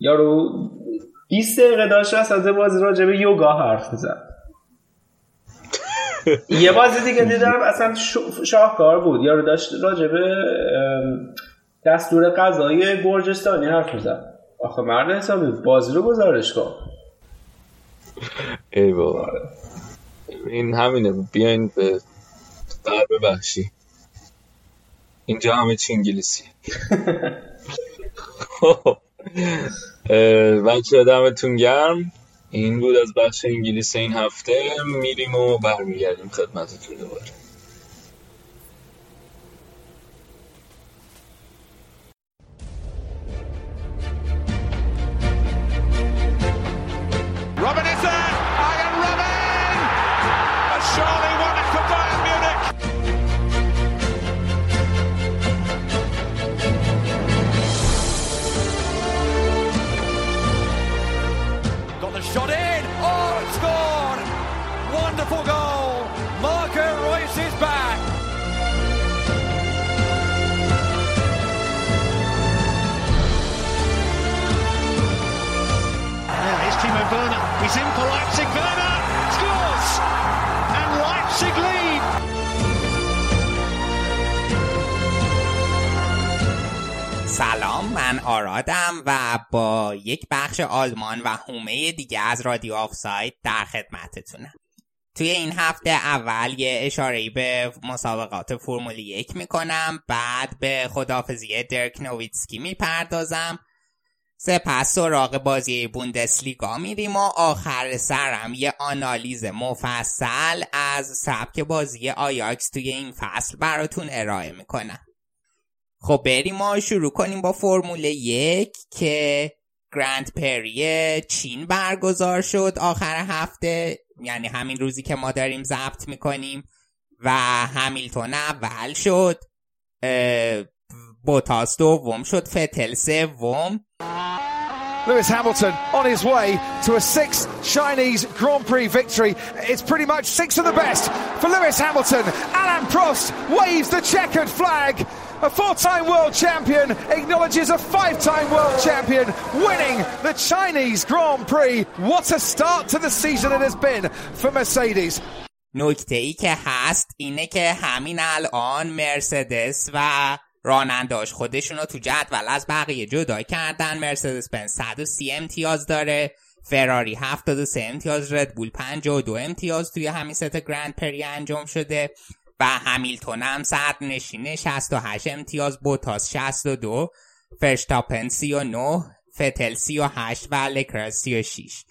یارو 20 دقیقه داشت از بازی راجع به یوگا حرف می‌زد. یه بازی دیگه دیدم اصلا شاهکار بود. یارو داشت راجع به دستور غذایی گرجستانی حرف می‌زد. آخه مرد حسابی بازی رو گزارش کن. ای بابا. این همینه. بیاین به غرب وحشی اینجا همه چی انگلیسی. بچه دمتون گرم. این بود از بخش انگلیس این هفته. میریم و برمیگردیم خدمتتون دوباره. سلام من آرادم و با یک بخش آلمان و حومه دیگه از رادیو آفساید در خدمتتونم. توی این هفته اول یه اشاره به مسابقات فرمول یک می‌کنم بعد به خداحافظی دیرک نویتسکی می‌پردازم. سپس سراغ بازی بوندسلیگا میریم و آخر سرم یه آنالیز مفصل از سبک بازی آیاکس توی این فصل براتون ارائه می‌کنم. خب بریم ما شروع کنیم با فرمول یک که گرند پری چین برگزار شد آخر هفته یعنی همین روزی که ما داریم ضبط می‌کنیم و همیلتون اول شد بوتاس دوم شد فتل سوم Lewis Hamilton on his way to a sixth Chinese Grand Prix victory. It's pretty much six of the best for Lewis Hamilton. Alain Prost waves the checkered flag. A four-time world champion acknowledges a five-time world champion winning the Chinese Grand Prix. What a start to the season it has been for Mercedes. نکته ای که هست اینه که همین الان مرسدس و راننداش خودشون رو تو جدول از بقیه جدا کردن مرسدس بنز 130 امتیاز داره فراری 73 امتیاز ردبول 52 امتیاز توی همین ست گرند پری انجام شده و همیلتون هم صد نشینه 68 امتیاز بوتاس 62 فرشتاپن 39 فتل 38 و لکرز 36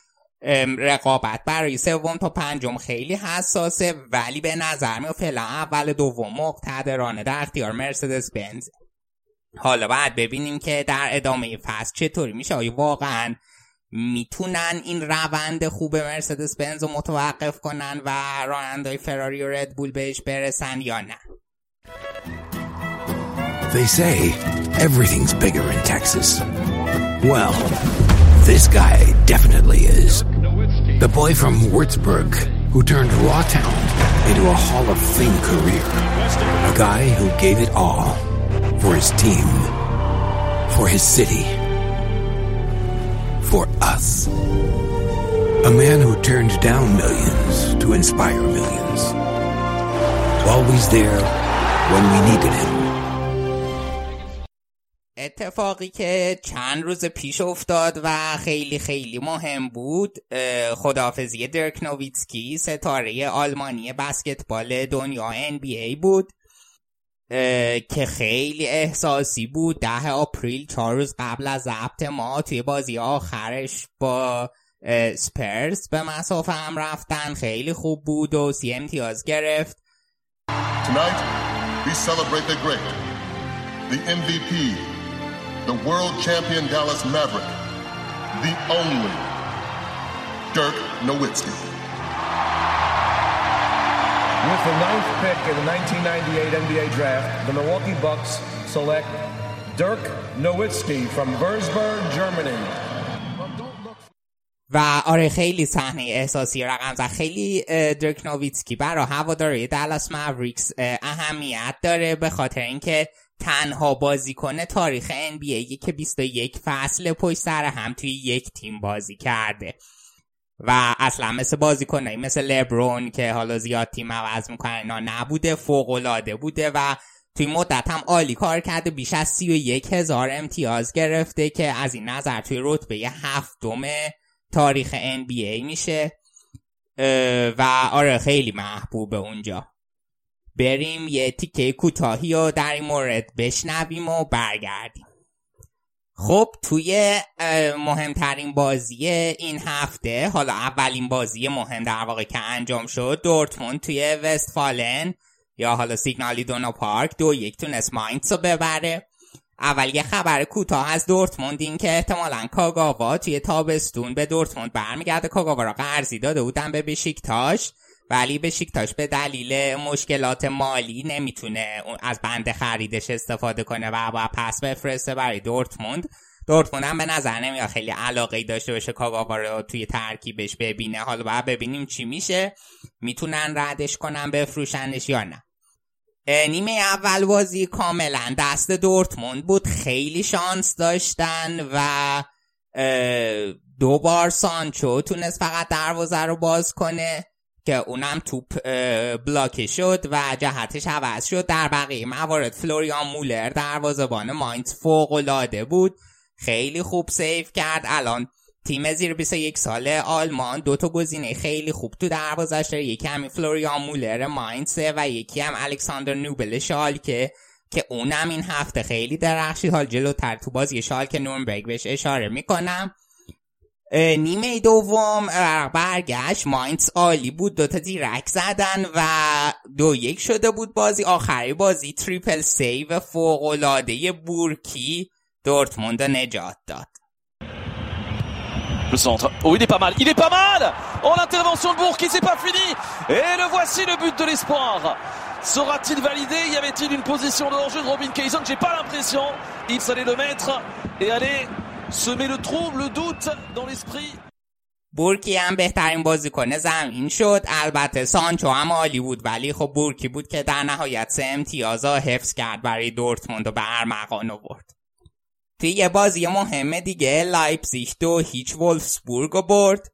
رقابت برای سوم تا پنجم خیلی حساسه ولی به نظر میاد فعلا اول دوم مقتدرانه در اختیار مرسدس بنز حالا باید ببینیم که در ادامه فصل چطوری میشه. آیا واقعا میتونن این روند خوب مرسدس بنز رو متوقف کنن و رانندهای فراری و ردبول بهش برسن یا نه They say everything's bigger in Texas. Well, this guy definitely is. The boy from Würzburg who turned Rawtown into a Hall of Fame career. A guy who gave it all for his team, for his city, For us. A man who turned down millions to inspire millions. Always there when we needed him. اتفاقی که چند روز پیش افتاد و خیلی خیلی مهم بود خداحافظی درک نوویتسکی ستاره آلمانی بسکتبال دنیا NBA بود که خیلی احساسی بود. ده آپریل چهار روز قبل از ضبط ما توی بازی آخرش با سپرز به مسافه هم رفتن. خیلی خوب بود و سی امتیاز گرفت. Tonight, we celebrate the great, the MVP, the world champion Dallas Maverick, the only Dirk Nowitzki. With the ninth pick in the 1998 NBA draft, the Milwaukee Bucks select Dirk Nowitzki from Würzburg, Germany. و آره خیلی صحنه احساسی رقم زد. خیلی درک نوویتسکی برای هواداری دالاس ماوریکس اهمیت داره به خاطر اینکه تنها بازیکن تاریخ NBA که 21 فصل پشت سر هم توی یک تیم بازی کرده. و اصلا مثل بازیکنایی مثل لبرون که حالا زیاد تیم عوض می‌کنن اینا نبوده فوق بوده و توی مدت هم عالی کار کرده. بیش از 31 هزار امتیاز گرفته که از این نظر توی رتبه هفتم تاریخ NBA میشه. و آره خیلی محبوبه اونجا. بریم یه تیکه کوتاهی رو در این مورد بشنویم و برگردیم. خب توی مهمترین بازی این هفته حالا اولین بازی مهم در واقع که انجام شد دورتموند توی وستفالن یا حالا سیگنالی دونا پارک دو یک تونست ماینتس رو ببره. اول یه خبر کوتاه از دورتموند این که احتمالا کاگاوا توی تابستون به دورتموند برمیگرده. کاگاوا را قرضی داده بودن به بشیکتاش ولی بشیکتاش به دلیل مشکلات مالی نمی‌تونه از بند خریدش استفاده کنه و باید پس بفرسته برای دورتموند. دورتموند هم به نظر نمیاد خیلی علاقه داشته باشه کاگاوا رو توی ترکیبش ببینه. حالا باید ببینیم چی میشه. می‌تونن ردش کنن بفروشنش یا نه. نیمه اول بازی کاملا دست دورتموند بود. خیلی شانس داشتن و دو بار سانچو تونست فقط دروازه رو باز کنه. که اونم توپ بلاکه شد و جهتش عوض شد. در بقیه موارد فلوریان مولر دروازه‌بان ماینز فوق العاده بود. خیلی خوب save کرد. الان تیم زیر 21 ساله آلمان دو تا گزینه خیلی خوب تو دروازش داره. یکی همین فلوریان مولر ماینسه و یکی هم الکساندر نوبل شالکه که اونم این هفته خیلی درخشید حال جلوتر تو بازی شالکه نورنبرگ بهش اشاره می‌کنم. نیمه دوم برگشت ماینز عالی بود دوتا تیرک زدن و دو یک شده بود بازی آخری بازی triple save فوق‌العاده بورکی دورتموند نجات داد Le centre. Oh, il est pas mal. Il est pas mal Oh, l'intervention de Bourg qui c'est pas fini. Et le voici le but de l'espoir. Sera-t-il validé Y avait-il une position de hors-jeu de Robin Kayson J'ai pas l'impression. Il s'allait le mettre et aller semer le trouble, le doute dans l'esprit. بورکی هم بهترین بازیکن زمین شد. البته سانچو هم عالی بود ولی خب بورکی بود که در نهایت سه امتیاز حفظ کرد برای دورتموند و به ارمغان آورد. توی یه بازی مهم دیگه لایپزیش دو هیچ ولفسبورگ برد.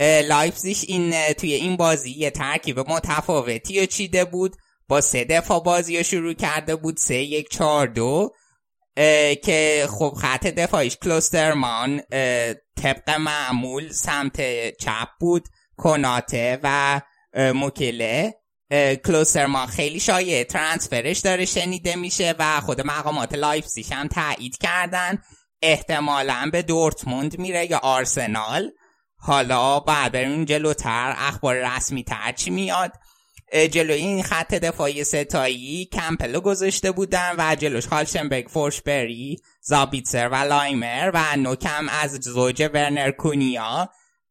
لایپزیش این توی این بازی یه ترکیب متفاوتی و چیده بود. با سه دفاع بازی رو شروع کرده بود سه یک چار دو. که خب خط دفاعیش کلوسترمان طبق معمول سمت چپ بود کوناته و موکیله. کلوسترمان خیلی شایعه transfer ش داره شنیده میشه و خود مقامات لایپزیگ هم تایید کردن. احتمالا به دورتموند میره یا آرسنال. حالا بعد بریم جلوتر اخبار رسمی تر چی میاد. جلو این خط دفاعی سه‌تایی کمپل رو گذاشته بودن و جلوش هالستنبرگ فورشبرگ زابیتسر و لایمر و نوکم از زوج ورنر کونیا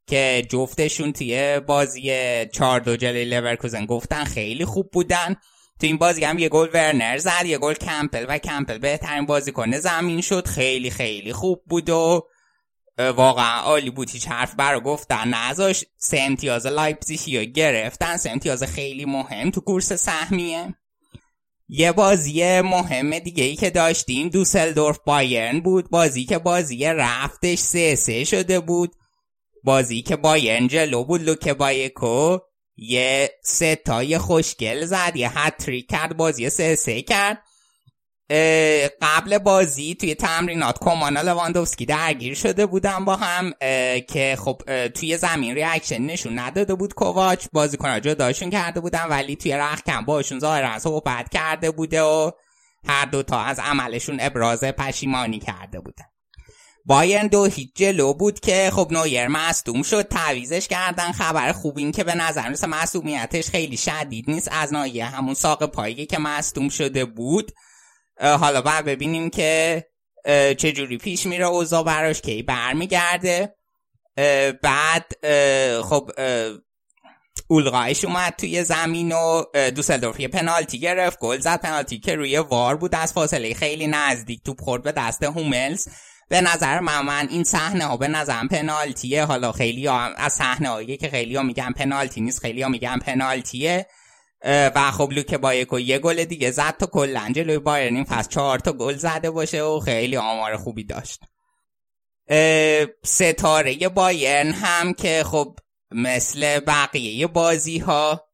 که جفتشون توی بازی چار دو جلوی لورکوزن گفتم خیلی خوب بودن. تو این بازی هم یه گل ورنر زد یه گل کمپل و کمپل بهترین بازیکن زمین شد. خیلی خیلی خوب بود و واقعا عالی بود هیچ حرف برا گفتن. نذاش سه امتیاز لایپزیشی رو گرفتن. سه امتیاز خیلی مهم تو کورس سهمیه. یه بازی مهم دیگه ای که داشتیم دوسلدورف بایرن بود. بازی که بازی رفتش سه سه شده بود. بازی که بایرن جلو بود. لوکه بایکو یه ستای خوشگل زد. یه هتری کرد. بازی سه سه کرد. قبل بازی توی تمرینات کومان با لواندوفسکی درگیر شده بودن با هم که خب توی زمین reaction نشون نداده بود کوواچ. بازیکن‌ها جداشون کرده بودن ولی توی رختکن باشون ظاهرا صحبت کرده بوده و هر دوتا از عملشون ابراز پشیمانی کرده بودن. بایرن دو هیچ جلو بود که خب نویر مصدوم شد. تعویضش کردن. خبر خوب این که به نظر مثل مصدومیتش خیلی شدید نیست. از ناحیه همون ساق پایی که مصدوم شده بود حالا باید ببینیم که چجوری پیش میره اوضاع براش کی برمیگرده. بعد خب اولغایش اومد توی زمین و دوسلدورف یه پنالتی گرفت گل زد پنالتی که روی وار بود از فاصله خیلی نزدیک توپ خورد به دست هوملز. به نظر من, من این صحنه ها به نظرم پنالتیه. حالا خیلی از صحنه هایی که خیلی ها میگن پنالتی نیست خیلی ها میگن پنالتیه. و خب لوک بایکو یه گل دیگه زد تا کلا جلوی بایرن. این فصل چهار تا گل زده باشه و خیلی آمار خوبی داشت. ستاره بایرن هم که خب مثل بقیه بازی ها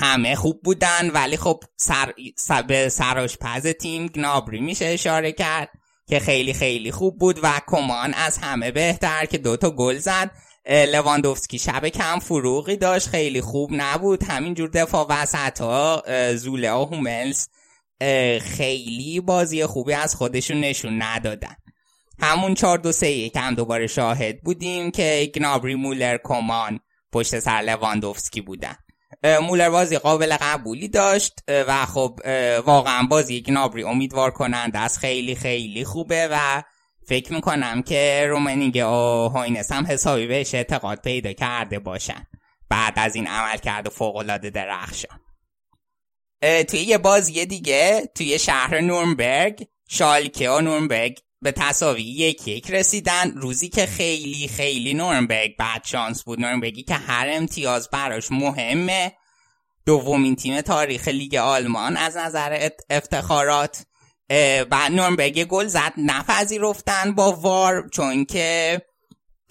همه خوب بودن ولی خب سر, سر به سراشپز تیم گنابری میشه اشاره کرد که خیلی خیلی خوب بود و کمان از همه بهتر که دوتا گل زد. لواندوفسکی. شب کم فروغی داشت خیلی خوب نبود. همینجور دفاع وسط ها زوله و هوملز خیلی بازی خوبی از خودشون نشون ندادن. همون چار دو سه یک هم دوباره شاهد بودیم که گنابری مولر کمان پشت سر لواندوفسکی بودن. مولر بازی قابل قبولی داشت و خب واقعا بازی گنابری امیدوار کنند از خیلی خیلی خوبه و فکر می‌کنم که رومنیگه و هوینس هم حسابی بهش اعتقاد پیدا کرده باشن. بعد از این عملکرد فوق‌العاده درخشان. توی یه بازی دیگه توی شهر نورنبرگ شالکه و نورنبرگ به تساوی یک یک رسیدن. روزی که خیلی خیلی نورنبرگ بدشانس بود. نورنبرگی که هر امتیاز براش مهمه. دومین تیم تاریخ لیگ آلمان از نظر افتخارات. بعد نورنبرگ گل زد. نپذیرفتن با وار چون که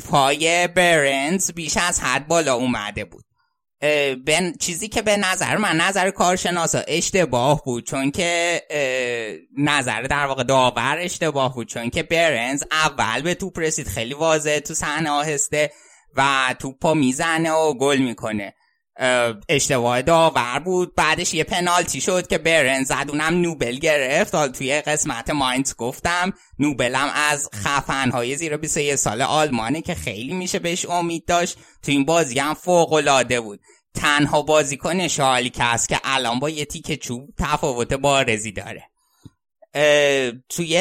پای برنز بیش از حد بالا اومده بود. به چیزی که به نظر من نظر کارشناسا اشتباه بود چون که نظر در واقع داور اشتباه بود چون که برنز اول به توپ رسید. خیلی واضح تو صحنه آهسته و توپا می‌زنه و گل می‌کنه. اشتباه داور بود. بعدش یه پنالتی شد که برن زد. اونم نوبل گرفت. حال توی قسمت ماینز گفتم نوبلم از خفنهای زیر 21 سال آلمانه که خیلی میشه بهش امید داشت. تو این بازی هم فوق العاده بود. تنها بازیکن شالی که هست که الان با یه تیک چوب تفاوت بارزی داره. توی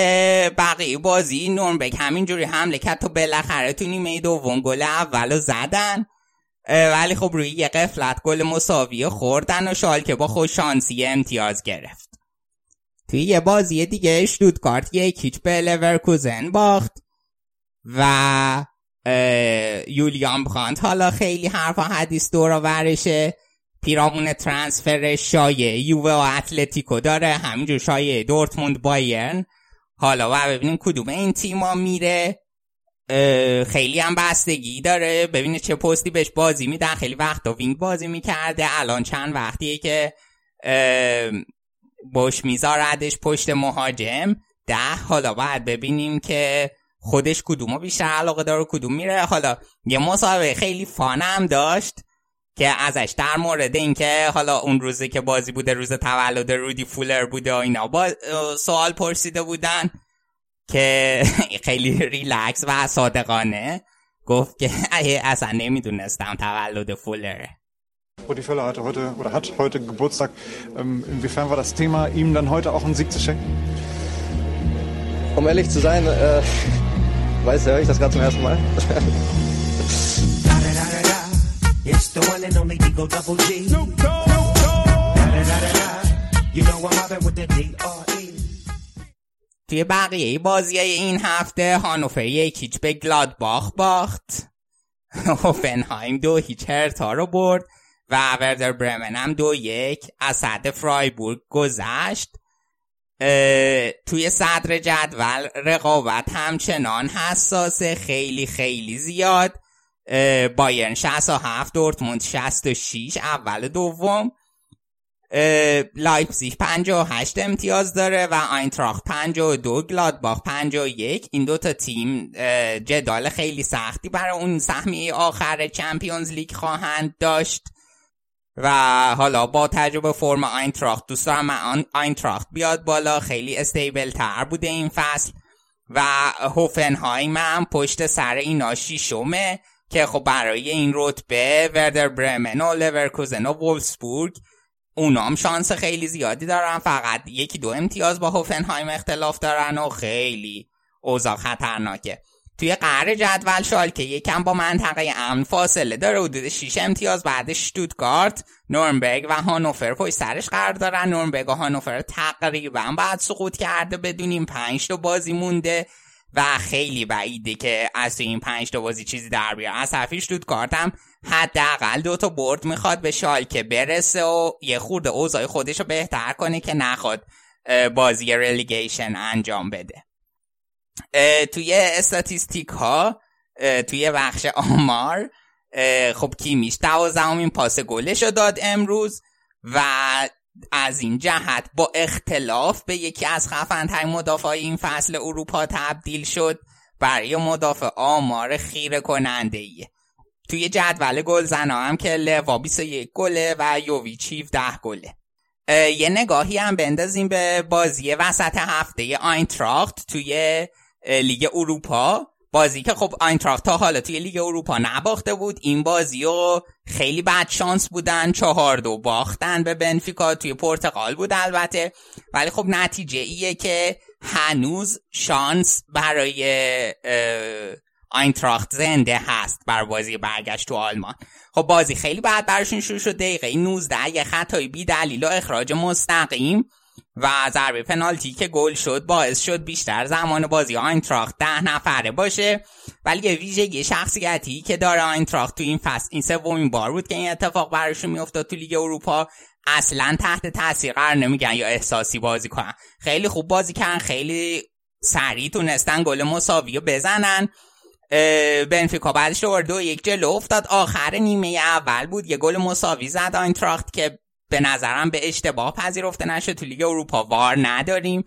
بقیه بازی نورنبرگ همینجوری حمله کرد تا بالاخره تو نیمه دوم گل اولو زدن. ولی خب روی یه قفلت گل مساوی خوردن و شالکه با خوششانسی امتیاز گرفت. توی یه بازی دیگه اشتوتگارت یک هیچ به لورکوزن باخت و یولیان برانت حالا خیلی حرف و حدیث دور و ورشه پیرامون transfer شایعه یووه و اتلتیکو داره همینجور شایعه دورتموند بایرن. حالا و ببینیم کدوم این تیما میره. خیلی هم بستگی داره. ببینه چه پستی بهش بازی میدن. خیلی وقتا wing بازی می‌کرده. الان چند وقتیه که باش میذاردش پشت مهاجم. ده حالا باید ببینیم که خودش کدومو بیشتر علاقه داره کدوم میره. حالا یه مسابقه خیلی فانم داشت که ازش در مورد اینکه حالا اون روزی که بازی بوده روز تولد رودی فولر بوده و اینا با سوال پرسیده بودن. که خیلی ریلکس و صادقانه گفت که اصلا نمیدونستم تولد فولره Rudi Völler hatte heute oder hat heute Geburtstag. Ähm, inwiefern war das Thema, ihm dann heute auch einen Sieg zu schenken? Um ehrlich zu sein, äh, weiß höre ich das gerade zum ersten Mal. توی بقیه بازی این هفته هانوفر یکیچ به گلادباخ باخت. هوفنهایم دو هیچ هرتا رو برد و وردر برمن هم دو یک از سد فرایبورگ گذشت. توی صدر جدول رقابت همچنان حساسه خیلی خیلی زیاد. بایرن 67 دورتموند 66 اول دوم. لایپزیگ 58 امتیاز داره و آینتراخت 52 گلادباخ 51 این دوتا تیم جدال خیلی سختی برای اون سهمیه آخر چمپیونز لیگ خواهند داشت. و حالا با تجربه فرم آینتراخت دوست دارم من آینتراخت بیاد بالا. خیلی استیبل تر بوده این فصل. و هوفنهایم هم پشت سر اینا شیشمه که خب برای این رتبه وردر برمن و لورکوزن و وولفسبورگ اونام شانس خیلی زیادی دارن. فقط یکی دو امتیاز با هوفنهایم اختلاف دارن و خیلی اوضاع خطرناکه. توی قهر جدول شال که یکم با منطقه امن فاصله داره. حدود 6 امتیاز. بعدش شتوتگارت نورنبرگ و هانوفر پشت سرش قرار دارن. نورنبرگ و هانوفر تقریبا بعد سقوط کرده. بدونیم 5 تا بازی مونده. و خیلی بعیده که از این 5 تا بازی چیزی در بیاره از حرفی شتوتگارت هم حداقل دو تا برد می‌خواد به شالکه برسه و یه خورده اوضاع خودش رو بهتر کنه که نخواد بازی رلیگیشن انجام بده. توی استاتیستیک ها توی بخش آمار خب کیمیش دوازدهمین پاس گلش رو داد امروز و از این جهت با اختلاف به یکی از خفنترین مدافع این فصل اروپا تبدیل شد برای مدافع آمار خیره کننده ایه. توی جدول گل هم که لوا 21 گله و یوویچ 17 گله یه نگاهی هم بندازیم به بازی وسط هفته آینتراخت توی لیگ اروپا بازی که خب آینتراخت تا حالا توی لیگ اروپا نباخته بود. این بازی رو خیلی بد شانس بودن. چهار دو باختن به بنفیکا. توی پرتغال بود البته. ولی خب نتیجه ایه که هنوز شانس برای آینتراخت زنده هست بر بازی برگشت تو آلمان. خب بازی خیلی بعد براشون شروع شد. دقیقه 19 یه خطای بی دلیل و اخراج مستقیم و ضربه پنالتی که گل شد باعث شد بیشتر زمان بازی آینتراخت ده نفره باشه. ولی یه ویژگی شخصیتی که داره آینتراخت تو این فصل این سومین بار بود که این اتفاق براشون میافتاد تو لیگ اروپا اصلا تحت تاثیر قرار نمیگن یا احساسی بازی کنن. خیلی خوب بازی کردن خیلی سریع تونستن گل مساوی رو بزنن. بنفیکا بعدش دو یک جلو افتاد. آخر نیمه اول بود یه گل مساوی زد آینتراخت که به نظرم به اشتباه پذیرفته نشد تو لیگ اروپا وار نداریم.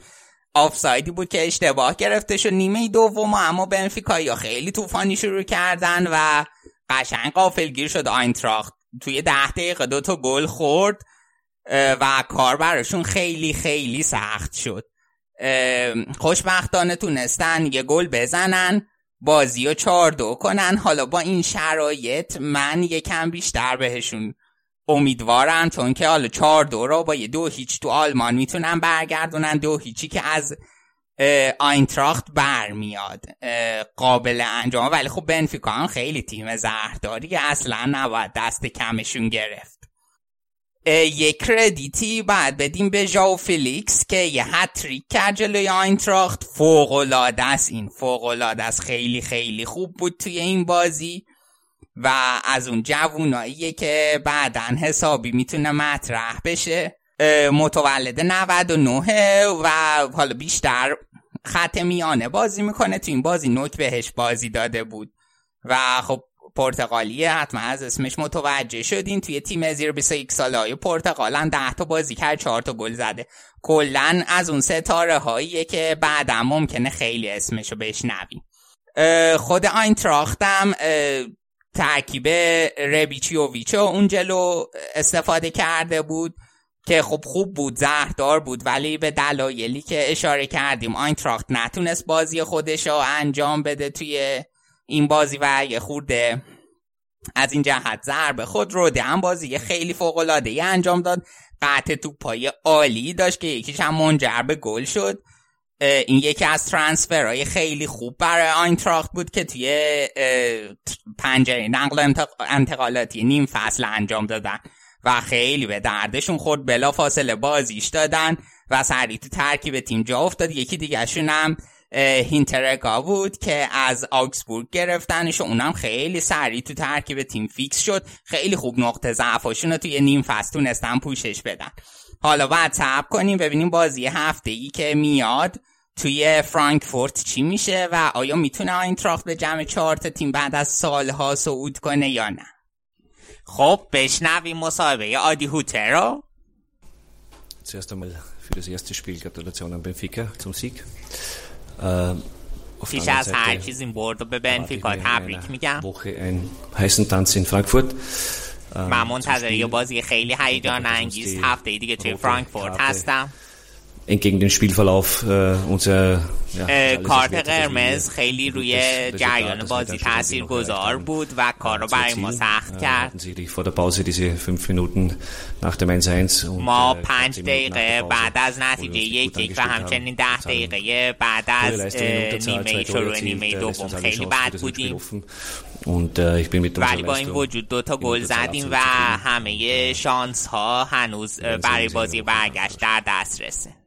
آفسایدی بود که اشتباه گرفته شد نیمه دوم اما بنفیکا خیلی طوفانی شروع کردن و قشنگ قافلگیر شد آینتراخت. توی ده دقیقه دو تا گل خورد و کار براشون خیلی خیلی سخت شد. خوشبختانه تونستن یه گل بزنن بازی رو چار دو کنن. حالا با این شرایط من یکم بیشتر بهشون امیدوارم چون که حالا چهار دو رو با یه دو هیچ تو آلمان می‌تونن برگردونن. دو هیچی که از آینتراخت برمیاد قابل انجام. ولی خب بنفیکا هم خیلی تیم زهرداریه اصلا نباید دست کمشون گرفت. یک credit ی بعد بدیم به ژائو فیلیکس که یه هتریک کرد جلوی آینتراخت. فوق العاده است این. فوق العاده است. خیلی خیلی خوب بود توی این بازی. و از اون جووناییه که بعدا حسابی می‌تونه مطرح بشه. متولد 99 و حالا بیشتر خط میانه بازی می‌کنه. تو این بازی نوک بهش بازی داده بود. و خب پرتغالیه حتما از اسمش متوجه شدین. توی تیم زیر 21 ساله های پرتغالن 10 تا بازی کرد 4 تا گل زده. کلا از اون ستاره هاییه که بعدا ممکنه خیلی اسمشو بشنویم. خود آینتراختم ترکیب ربیچیوویچ اون جلو استفاده کرده بود که خب خوب بود زهردار بود ولی به دلایلی که اشاره کردیم آینتراخت نتونست بازی خودش رو انجام بده توی این بازی و یه خورده از این جهت ضربه خود رو هم بازی خیلی فوق العاده انجام داد. قطع توپای عالی داشت که یکیش هم منجر به گل شد. این یکی از ترانسفرهای خیلی خوب برای آینتراخت بود که توی پنجره نقل انتقالاتی نیم فصل انجام دادن و خیلی به دردشون خورد بلا فاصله بازیش دادن و سریع تو ترکیب تیم جا افتاد. یکی دیگه هم هینترگا بود که از آکسبورگ گرفتنش و اونم خیلی سریع تو ترکیب تیم فیکس شد. خیلی خوب نقطه ضعفاشون رو توی نیم فصل تونستن پوشش بدن. حالا باید صبر کنیم ببینیم بازی هفته ای که میاد توی فرانکفورت چی میشه و آیا می‌تونه آینتراخت به جمع چهار تیم بعد از سالها صعود کنه یا نه خب بشنویم مصاحبه آدی هوتر رو Zuerst einmal für das erste Spiel Gratulation an Benfica zum Sieg. Äh, auf پیش از هر چیز این برد به بنفیکا تبریک میگم Woche einen heißen Tanz in Frankfurt. Ähm, من zum منتظر یه. بازی خیلی هیجان انگیز هفته دیگه توی فرانکفورت هستم entgegen dem Spielverlauf äh, unser کارت قرمز خیلی روی جریان بازی تاثیر گذار بود و کار برای ما سخت کرد ما پنج دقیقه بعد از نتیجه یک و همچنین ده دقیقه بعد از نیمه شروع نیمه دوم خیلی بد بودیم ولی با این وجود دو تا گل زدیم و همه شانس ها هنوز برای بازی برگشت در دسترسه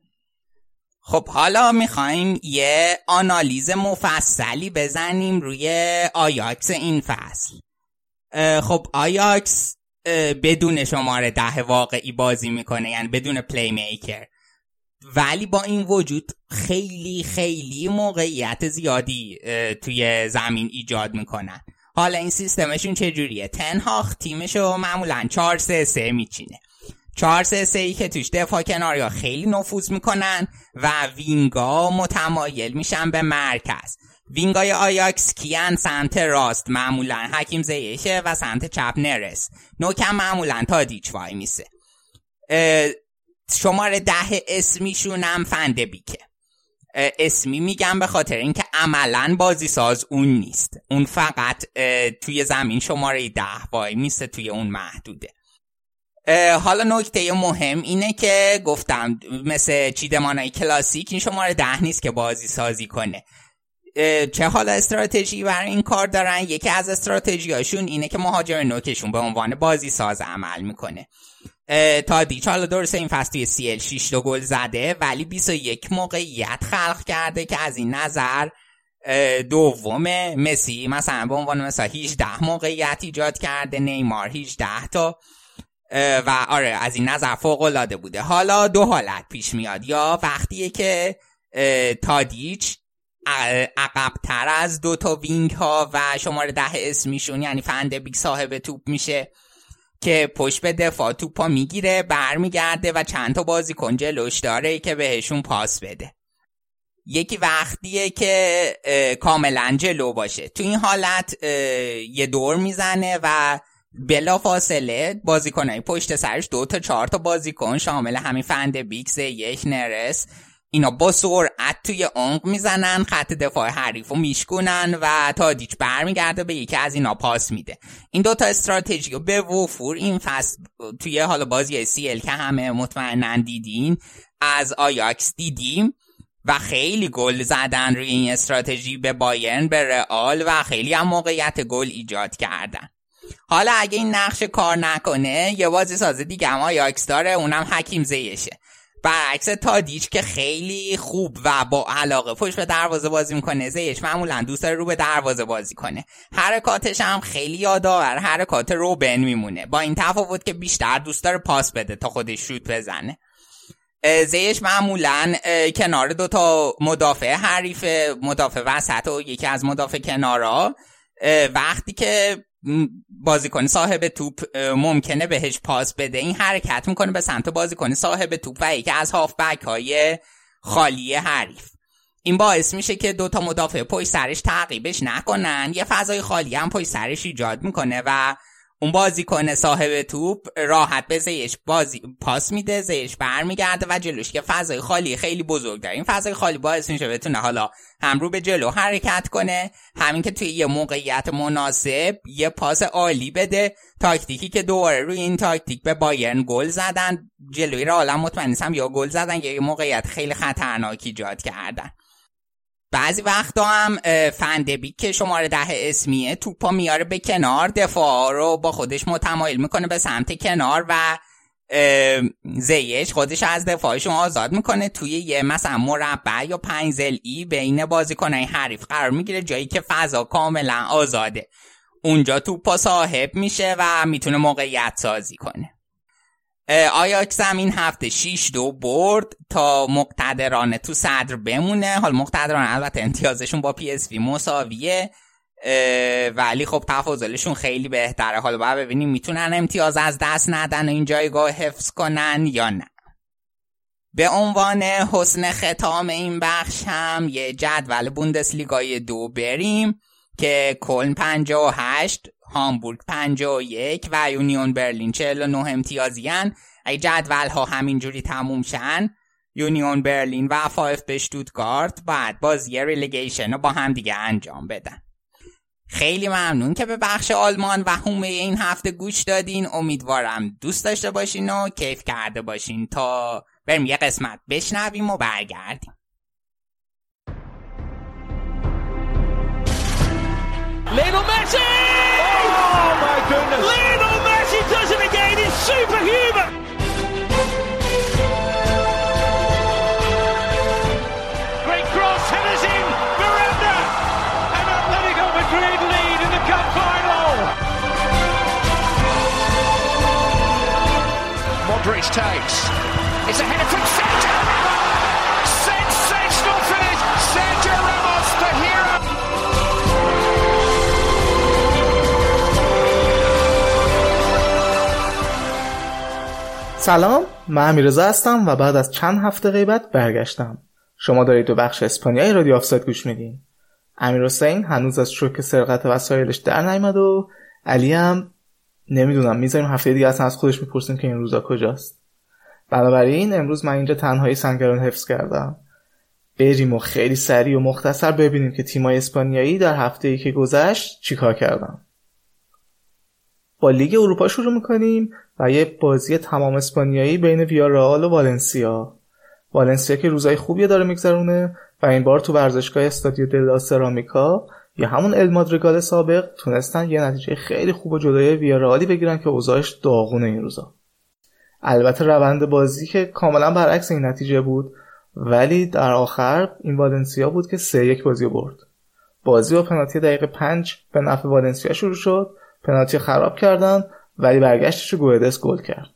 خب حالا می‌خوایم یه آنالیز مفصلی بزنیم روی آیاکس این فصل. خب آیاکس بدون شماره ده واقعی بازی می‌کنه یعنی بدون playmaker ولی با این وجود خیلی خیلی موقعیت زیادی توی زمین ایجاد می‌کنن. حالا این سیستمشون چجوریه؟ تنهاخ تیمشو معمولا 4 3 3 میچینه. 4 3 3 ای که توش دفاع کناریا خیلی نفوذ می‌کنن و وینگا متمایل میشن به مرکز. وینگای آیاکس کیان سمت راست معمولا حکیم زیشه و سمت چپ نرس نوکم معمولا تادیچ وای میسه. شماره ده اسمیشون هم فنده بیکه اسمی میگم به خاطر اینکه عملا بازی ساز اون نیست. اون فقط توی زمین شماره ده وای میسه توی اون محدوده. حالا نکته مهم اینه که گفتم مثل چیدمانای کلاسیک این شماره ده نیست که بازی سازی کنه. چه حالا استراتژی برای این کار دارن؟ یکی از استراتژیاشون اینه که مهاجم نوکشون به عنوان بازی ساز عمل می‌کنه. اه، تادیچ حالا درسته این فصل توی سی ال 6 تا گل زده ولی 21 موقعیت خلق کرده که از این نظر دومه مسی مثلا به عنوان مثلا 18 موقعیت ایجاد کرده نیمار 18 تا و آره از این نظر فوق العاده بوده. حالا دو حالت پیش میاد. یا وقتیه که تادیچ عقبتر از دو تا وینگ ها و شماره ده اسمیشون یعنی فندبیک صاحب توپ میشه که پشت به دفاع توپا می‌گیره برمیگرده و چند تا بازیکن جلوش داره که بهشون پاس بده. یکی وقتیه که کاملا جلو باشه. تو این حالت یه دور می‌زنه و بلا فاصله بازیکنهای پشت سرش دو تا چهار تا بازیکن شامل همین فند بیکس یک نرس اینا با سرعت توی عمق می‌زنن خط دفاع حریف رو میشکنن و تادیچ برمیگرده به یکی از اینا پاس میده. این دوتا استراتژی رو به وفور این فصل توی حالا بازی سی که همه مطمئنا دیدین از آیاکس دیدیم و خیلی گل زدن روی این استراتژی به بایرن به رئال و خیلی هم موقعیت گل ایجاد کردن. حالا اگه این نقش کار نکنه یه بازی ساز دیگه هم آیاکس داره اونم حکیم زیشه. برعکس تادیچ که خیلی خوب و با علاقه پشت به دروازه بازی می‌کنه زیش معمولا دوست داره رو به دروازه بازی کنه. حرکاتش هم خیلی یادآور حرکات روبن میمونه. با این تفاوت که بیشتر دوست داره پاس بده تا خودش شوت بزنه. زیش معمولا کنار دوتا مدافع حریف مدافع وسط و یکی از مدافع کنارا. وقتی که بازیکن صاحب توپ ممکنه بهش پاس بده. این حرکت می‌کنه به سمت بازیکن صاحب توپ و یکی از هافبک های خالی حریف. این باعث میشه که دوتا مدافع پشت سرش تعقیبش نکنن. یه فضای خالی هم پشت سرش ایجاد می‌کنه و اون بازیکن صاحب توپ راحت به زیش بازی پاس میده زیش برمیگرده و جلوش که فضای خالی خیلی بزرگ داره این فضای خالی باعث میشه بتونه حالا هم رو به جلو حرکت کنه. همین که توی یه موقعیت مناسب یه پاس عالی بده. تاکتیکی که دوباره روی این تاکتیک به بایرن گل زدن جلوی را مطمئن نیستم یا گل زدن یه موقعیت خیلی خطرناک ایجاد کردن. بعضی وقتا هم اه، فندبیک که شماره ده اسمیه توپا میاره به کنار دفاع رو با خودش متمایل می‌کنه به سمت کنار و زیش خودش از دفاعشون آزاد می‌کنه. توی یه مثلا مربع یا پنج ای بین بازیکنای حریف قرار می‌گیره جایی که فضا کاملا آزاده. اونجا توپا صاحب میشه و می‌تونه موقعیت سازی کنه. آیاکس هم این هفته 6 دو برد تا مقتدرانه تو صدر بمونه. حال مقتدرانه البته امتیازشون با پی اس وی مساویه. ولی خب تفاضلشون خیلی بهتره. حالا باید ببینیم می‌تونن امتیاز از دست ندن و این جایگاه حفظ کنن یا نه. به عنوان حسن ختام این بخش هم یه جدول بوندسلیگای دو بریم که کلن 58 هامبورگ 51 و یونیون برلین 49 امتیازی‌ان. اگه جدول ها همینجوری تموم شن یونیون برلین و VfB شتوتگارت بعد بازی relegation رو با هم دیگه انجام بدن. خیلی ممنون که به بخش آلمان و حومه این هفته گوش دادین. امیدوارم دوست داشته باشین و کیف کرده باشین. تا بریم یه قسمت بشنویم و برگردیم. Lionel Messi! Oh my goodness! Lionel Messi does it again! He's superhuman! Great cross, headers in, Miranda! And Atletico Madrid lead in the cup final! Modric takes. It's a header from Sergio سلام من امیرزا هستم و بعد از چند هفته غیبت برگشتم. شما دارید به بخش اسپانیایی رادیو آفساید گوش میدین. امیر حسین هنوز از شوک سرقت وسایلش در نیامد و علی هم نمی‌دونم می‌ذاریم هفته دیگه اصلا از خودش می‌پرسیم که این روزا کجاست. بنابراین امروز من اینجا تنهایی سنگران حفظ کردم. بریم و خیلی سریع و مختصر ببینیم که تیمای اسپانیایی در هفته ای که گذشت چیکار کردن. با لیگ اروپا شروع می‌کنیم و یه بازی تمام اسپانیایی بین ویارال و والنسیا. والنسیا که روزای خوبی داره میگذرونه و این بار تو ورزشگاه استادیو دلا سرامیکا یا همون المادریگال سابق تونستن یه نتیجه خیلی خوب و جلوی ویارالی بگیرن که اوضاعش داغونه این روزا. البته روند بازی که کاملا برعکس این نتیجه بود ولی در آخر این والنسیا بود که سه یک بازی برد. بازی با پنالتی دقیقه پنج به نفع والنسیا شروع شد پنالتی خراب کردن ولی برگشتش رو گوهدس گل کرد.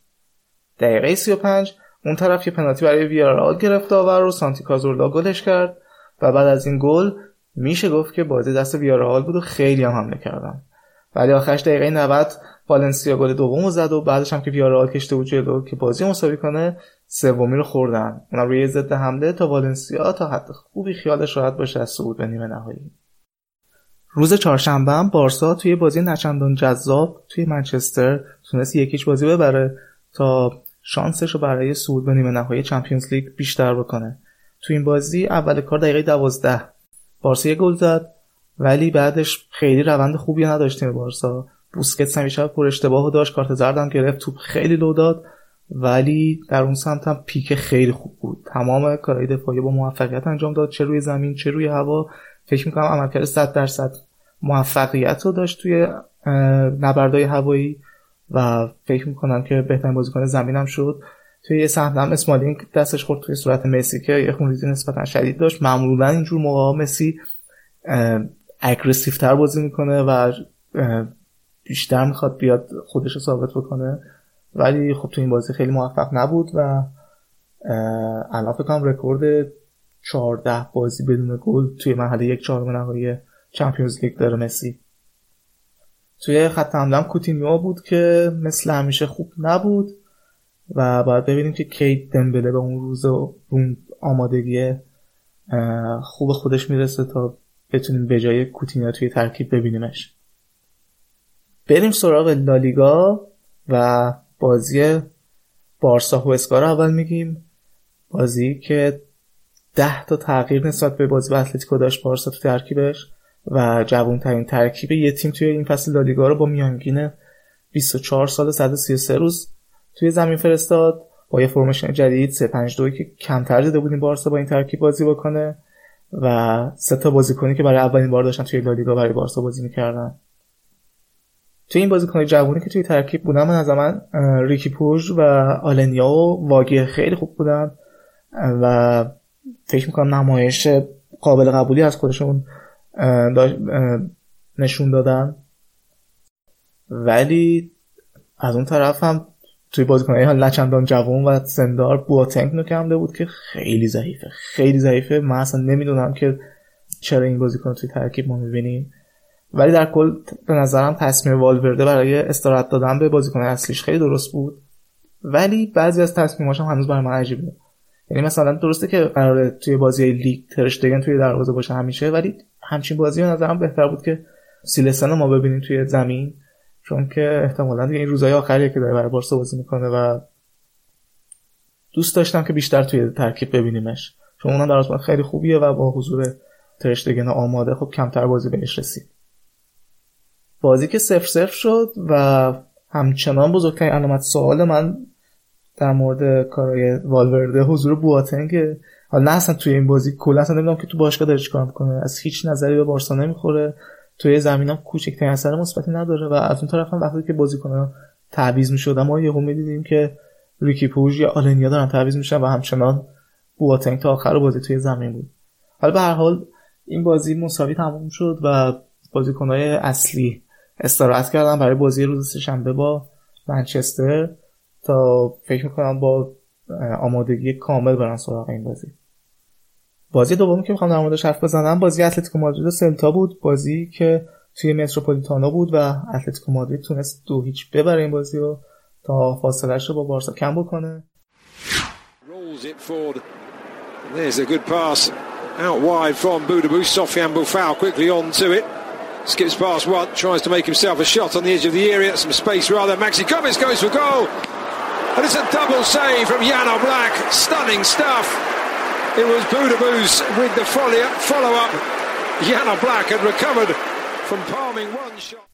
دقیقه 35 اون طرف یه پنالتی برای ویارال گرفت آور و سانتی کازورلا گلش کرد و بعد از این گل میشه گفت که بازی دست ویارال بود و خیلی هم حمله کردن. ولی آخرش دقیقه 90 والنسیا گل دوم زد و بعدش هم که ویارال کشته بود جلو که بازی مساوی کنه سومی رو خوردن. اونا روی ضد حمله تا والنسیا تا حد خوبی خیالش راحت باشه از صعود به نیمه نهایی. روز چهارشنبه هم بارسا توی بازی نچندان جذاب توی منچستر تونست یکیش بازی ببره تا شانسش رو برای صعود به نیمه نهایی چمپیونز لیگ بیشتر بکنه. تو این بازی اول کار دقیقه دوازده. بارسا یه گل زد ولی بعدش خیلی روند خوبی نداشت تیم بارسا. بوسکتس همیشه پر اشتباه داشت کارت زردم گرفت توپ خیلی لو داد ولی در اون سمت هم پیک خیلی خوب بود. تمام کارهای دفاعی با موفقیت انجام داد چه روی زمین چه روی هوا. فکر می‌کنم عملکرد 100 درصد موفقیت رو داشت توی نبردهای هوایی و فکر می‌کنم که بهترین بازیکن زمینم شد. توی یه صحنه هم اسمالینگ دستش خورد توی صورت مسی که یه خونریزی نسبتا شدید داشت. معمولا اینجور موقع مسی اگریسیو تر بازی می‌کنه و بیشتر می‌خواد بیاد خودش رو ثابت بکنه. ولی خب تو این بازی خیلی موفق نبود و الان فکر کنم رکورد 14 بازی بدون گل توی مرحله یک چهارم نهایی چمپیونز لیگ داره مسی. توی خط حمله کوتینیو بود که مثل همیشه خوب نبود و باید ببینیم که کی دمبله به اون روز و اون آمادگی خوب خودش می‌رسه تا بتونیم به جای کوتینیو توی ترکیب ببینیمش. بریم سراغ لالیگا و بازی بارسا و اسکار اول میگیم. بازی که ده تا تغییر نسبت به بازی با اتلتیکو داشت بارسا تو ترکیبش. و جوان ترین ترکیب یه تیم توی این فصل لالیگا رو با میانگین 24 سال 133 روز توی زمین فرستاد. با یه فرمشن جدید 352 که کمتر دیده بودیم بارسا با این ترکیب بازی بکنه و سه تا بازیکنی که برای اولین بار داشتن توی لالیگا برای بارسا بازی می‌کردن. توی این بازیکن جوانی که توی ترکیب بودن من از من ریکی پوژ و آلنیا و واگه خیلی خوب بودن و فکر می‌کنم نمایش قابل قبولی از خودشون نشون دادن. ولی از اون طرف هم توی بازیکنهای ها لچندان جوان و سندار بواتنگ نکمده بود که خیلی ضعیفه. خیلی ضعیفه. من اصلا نمی‌دونم که چرا این بازیکن توی ترکیب ما می‌بینیم. ولی در کل به نظرم تصمیم والورده برای استراحت دادن به بازیکن اصلیش خیلی درست بود. ولی بعضی از تصمیماش هم هنوز برای من عجیبه یعنی مثلا درسته که قراره توی بازی لیگ ترشتگن توی دروازه باشه همیشه ولی همچین بازی به نظرم بهتر بود که سیلسن ما ببینیم توی زمین چون که احتمالا دیگه این روزهای آخریه که داره برای بارسا بازی می‌کنه و دوست داشتم که بیشتر توی ترکیب ببینیمش. چون اونم در خیلی خوبیه و با حضور ترشتگن آماده خب کمتر بازی بهش رسید. بازی که سف سف شد و همچنان بزرگترین علامت سوال من در مورد کارهای والورده حضور بواتنگ. حالا نه اصلا توی این بازی کلا اصلا نمی‌دونم که تو باشگاه داره چیکار می‌کنه. از هیچ نظری به بارسا نمی‌خوره. توی زمین هم کوچکترین اثر مثبتی نداره و از اون طرف هم وقتی که بازیکن‌ها تعویض می‌شد اما یهو می‌دیدیم که ریکی پوژ یا آلنیا دارن تعویض میشن و همچنان بواتنگ تا آخر بازی توی زمین بود. حالا به هر حال این بازی مساوی تموم شد و بازیکنهای اصلی استراحت کردن برای بازی روز سهشنبه با منچستر. تا فکر می‌کنم با آمادگی کامل برن سراغ این بازی بازی دومی که می‌خوام در موردش حرف بزنم بازی اتلتیکو مادرید و سلتا بود بازی که توی متروپولیتانو بود و اتلتیکو مادرید تونست دو هیچ ببره این بازی رو تا فاصلهش رو با بارسا کم بکنه There's a good pass out wide from Budabus. Sofian Boufal quickly on to it. Skips past one, tries to make himself a shot on the edge of the area. Some space rather. Maxi Gomez goes for goal. And it's a double save from Jan Black. Stunning stuff. It was Budabus with the follow up. Jan Black had recovered from palming one shot.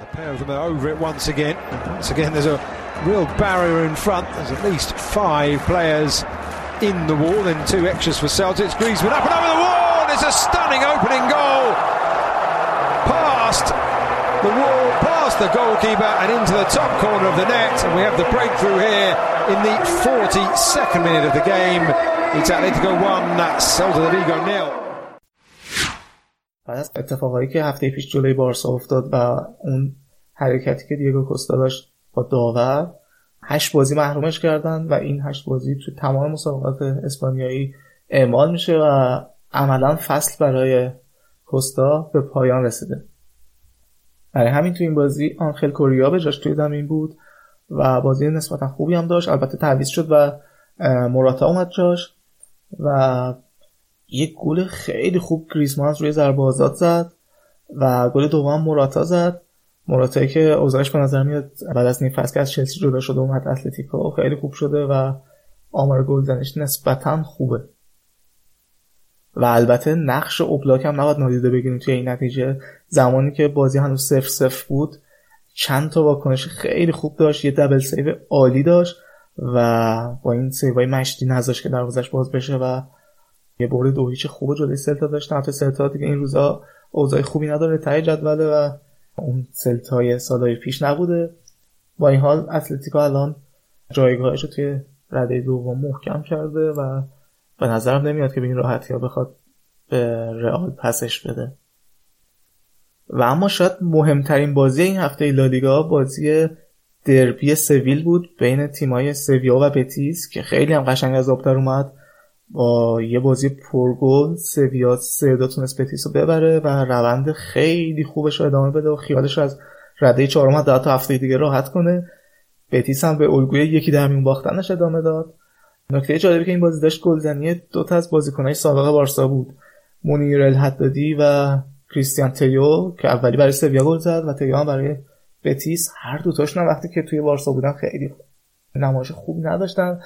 A pair of them are over it once again. Once again, there's a real barrier in front. There's at least five players in the wall, then two extras for Celtics. Griezmann up and over the wall. It's a stunning opening goal. Past the wall, past the goalkeeper, and into the top corner of the net. And we have the breakthrough here in the 42nd minute of the game. It's Atletico 1, Celta de Vigo nil. بعد از اتفاقایی که هفته پیش جلوی بارسا افتاد و اون حرکتی که دیگو کوستا داشت با داور هشت بازی محرومش کردن و این هشت بازی تو تمام مسابقات اسپانیایی اعمال میشه و عملا فصل برای کوستا به پایان رسیده برای همین تو این بازی آنخل کوریا به جاش توی زمین بود و بازی نسبتا خوبی هم داشت. البته تعویض شد و موراتا اومد جاش و یک گل خیلی خوب گریزمان روی ضربه آزاد زد و گل دوم موراتا زد. موراتایی که اوضاعش به نظر میاد بعد از اینم که از چلسی جدا شده اومد اتلتیکو خیلی خوب شده و آمار گلزنیش نسبتا خوبه. و البته نقش اوبلاک هم نباید نادیده بگیریم توی این نتیجه. زمانی که بازی هنوز صفر صفر بود چند تا واکنش خیلی خوب داشت یه double save عالی داشت و با این سیوای مشتی نذاشت که دروازش باز بشه و یه برد دو هیچ خوب جلوی سلتا داشت. البته سلتا دیگه این روزا اوضاع خوبی نداره ته جدوله و اون سلتای سالهای پیش نبوده. با این حال اتلتیکو الان جایگاهش رو توی رده دوم محکم کرده و به نظرم نمیاد که به این راحتی ها بخواد به رئال پسش بده. و اما شاید مهمترین بازی این هفته لالیگا بازی دربی سویل بود بین تیمای سویا و بتیس که خیلی هم قشنگ از آب در اومد. با یه بازی پرگل سویا سه دو تونست بتیس رو ببره و روند خیلی خوبش رو ادامه بده و خیالش رو از رده چهارم تا هفته دیگه راحت کنه. بتیس هم به الگوی یکی در میون باختنش ادامه داد. نکته جالبی که این بازی داشت گلزنی دو تا از بازیکنهای سابق بارسا بود. مونیر الحدادی و کریستیان تیو که اولی برای سویا گل زد و تیو هم برای بتیس. هر دوتاشون هم وقتی که توی بارسا بودن خیلی نمایش خوبی نداشتن.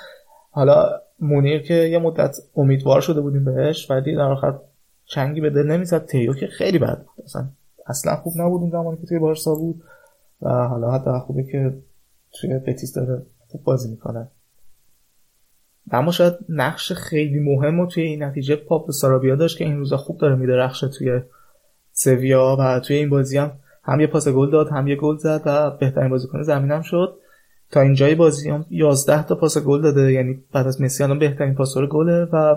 حالا مونیر که یه مدت امیدوار شده بودیم بهش ولی در آخر چنگی به دل نمی‌زد. تیو که خیلی بد بود. اصلا اصلا خوب نبود اون زمانی که توی بارسا بود. و حالا حتی خوبه که توی بتیس داره خوب بازی می‌کنه. اما شاید نقش خیلی مهم و توی این نتیجه پاپ سارابیا داشت که این روزا خوب داره میدرخشه توی سویا و توی این بازی هم. هم یه پاس گل داد هم یه گل زد و بهترین بازیکن زمینم شد. تا اینجای بازی هم 11 تا پاس گل داده یعنی بعد از مسی الان بهترین پاسور گله و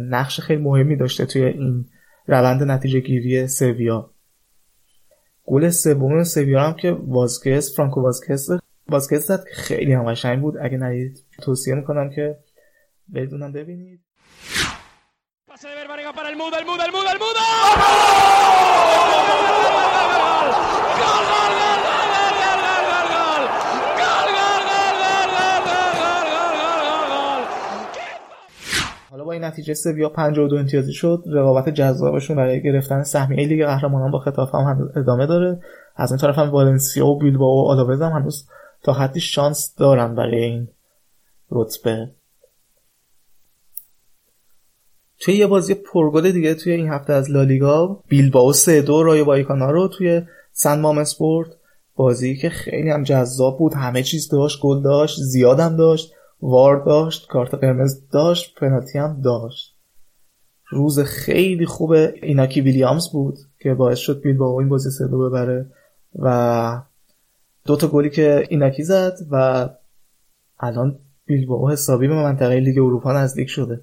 نقش خیلی مهمی داشته توی این روند نتیجه گیری سویا. گل سوم سویا هم که وازکس فرانکو وازکس وازکس زد. که خیلی هم قشنگ بود. اگه ندید توصیه می‌کنم که بدونم ببینید. Mudo, el Mudo. نتیجه سویا 52 امتیازی شد. رقابت جذابشون برای گرفتن سهمیه لیگ قهرمانان با خطاف هم ادامه داره. از این طرف هم والنسیا و بیلبائو و آلاوز هم هنوز تا حدی شانس دارن برای این رتبه. توی یه بازی پرگل دیگه توی این هفته از لالیگا بیلبائو 3 دو رای بایکانا رو توی سن مامس برد. بازی که خیلی هم جذاب بود. همه چیز داشت گل داشت زیادم داشت وار داشت کارت قرمز داشت پنالتی هم داشت. روز خیلی خوب ایناکی ویلیامز بود که باعث شد بیلبائو این بازی سه دو ببره و دو تا گلی که ایناکی زد و الان بیلبائو حسابی به منطقه لیگ اروپا نزدیک شده.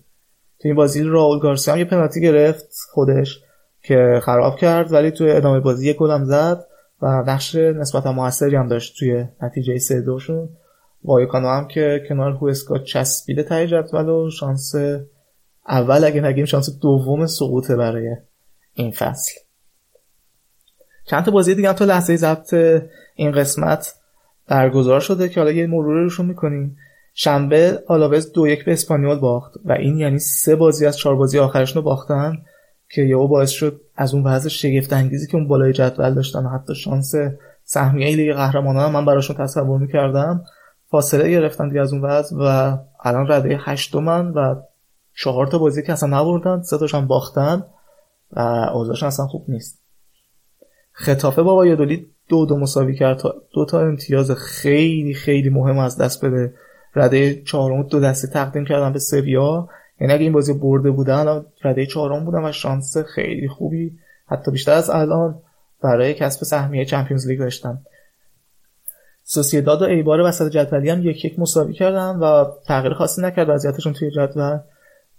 تو این بازی راول گارسیا هم یه پنالتی گرفت خودش که خراب کرد ولی توی ادامه بازی یک گل هم زد و نقش نسبتا موثری هم داشت توی نتیجه سه دوشون. وایکانو هم که کنار هوسکا چسبیده تای جدول و شانس اول اگه نگیم شانس دوم سقوطه برای این فصل. چند تا بازی دیگه هم تا لحظه ضبط این قسمت برگزار شده که حالا یه مرور روشون می‌کنیم. شنبه آلاوز دو یک به اسپانیول باخت و این یعنی سه بازی از چهار بازی آخرشون رو باختن که یهو باعث شد از اون وضع شگفت انگیزی که اون بالای جدول داشتن حتی شانس سهمیه لیگ قهرمانان من براشون تصور می‌کردم فاصله گرفتن دیگه از اون وضع و الان رده هشتمن و چهار تا بازی که اصلا نبردن سه تاشون باختن و اوضاعشون اصلا خوب نیست. خطافه با وایادولید دو دو مساوی کرد تا دو تا امتیاز خیلی خیلی مهم از دست بده. رده چهارم دو دسته تقدیم کردن به سویا. یعنی اگه این بازی برده بودن رده چهارم بودن و شانس خیلی خوبی حتی بیشتر از الان برای کسب سهمیه چمپیونز لیگ داشتن. سوسیداد و ایبار وسط جدولی هم یک یک مساوی کردن و تغییر خاصی نکرد وضعیتشون توی جدول.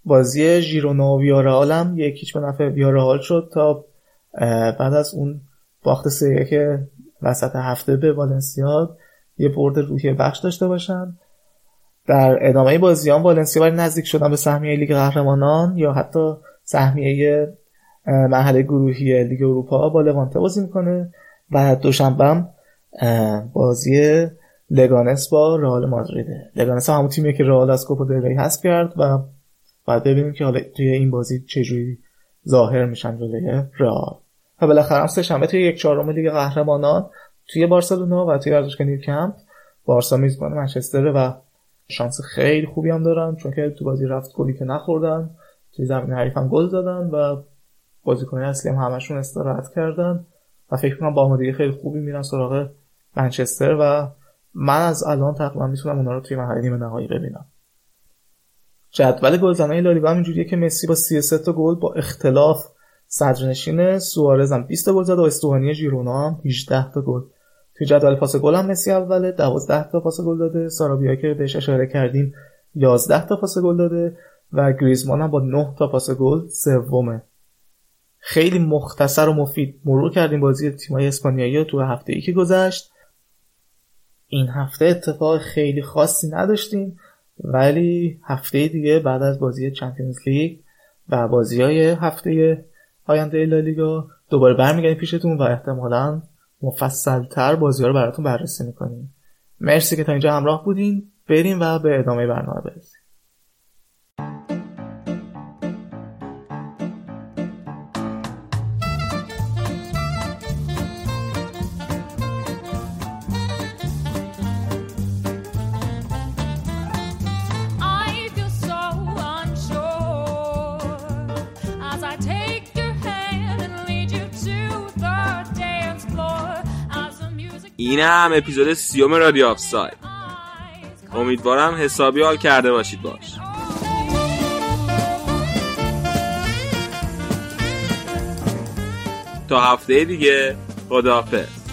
بازی ژیرونا و ویارال هم یکیچ به نفع ویارال شد تا بعد از اون باخت سه که وسط هفته به والنسیا یه برد روحی بخش داشته باشن. در ادامه بازیان والنسیا برای نزدیک شدن به سهمیه لیگ قهرمانان یا حتی سهمیه مرحله گروهی لیگ اروپا با لوانته بازی می‌کنه و دوشنبه بازی لگانس با رئال مادریده لگانس همون تیمیه که رئال از کوپا دل حذف کرد و بعد ببینیم که حالا توی این بازی چجوری ظاهر میشن جلوی رئال. و بالاخره هم توی یک چهارم لیگ قهرمانان توی بارسلونا و توی ورزشگاه نیوکمپ بارسا میزبان منچستر و شانس خیلی خوبی هم دارن چون که تو بازی رفت گلی که نخوردن توی زمین حریف هم گل زدن و بازیکن اصلی هم همشون استراحت کردن و فکر کنم با آمادگی خیلی خوبی میرن سراغ منچستر و من از الان تقریبا می‌تونم اونا رو توی مرحله نیمه نهایی ببینم. جدول گلزنای لالیگا هم اینجوریه که مسی با 33 تا گل با اختلاف صدرنشین سوارز هم 20 تا گل زد و استوانی ژیرونا هم 18 تا گل. توی جدول پاس گل هم مسی اوله 12 تا پاس گل داده. سارابیا که بهش اشاره کردیم 11 تا پاس گل داده و گریزمان هم با 9 تا پاس گل سومه. خیلی مختصر و مفید مرور کردیم بازی تیمای اسپانیایی تو هفته ای که گذشت. این هفته اتفاق خیلی خاصی نداشتیم ولی هفته دیگه بعد از بازی چمپیونز لیگ و بازی های هفته آینده لالیگا. دوباره برمیگردیم پیشتون و احتمالا مفصلتر بازی ها رو براتون بررسی می‌کنیم. مرسی که تا اینجا همراه بودین. بریم و به ادامه برنامه برسیم. این هم اپیزود سیوم رادیو آفساید. امیدوارم حسابی حال کرده باشید باش. تا هفته دیگه خداحافظ.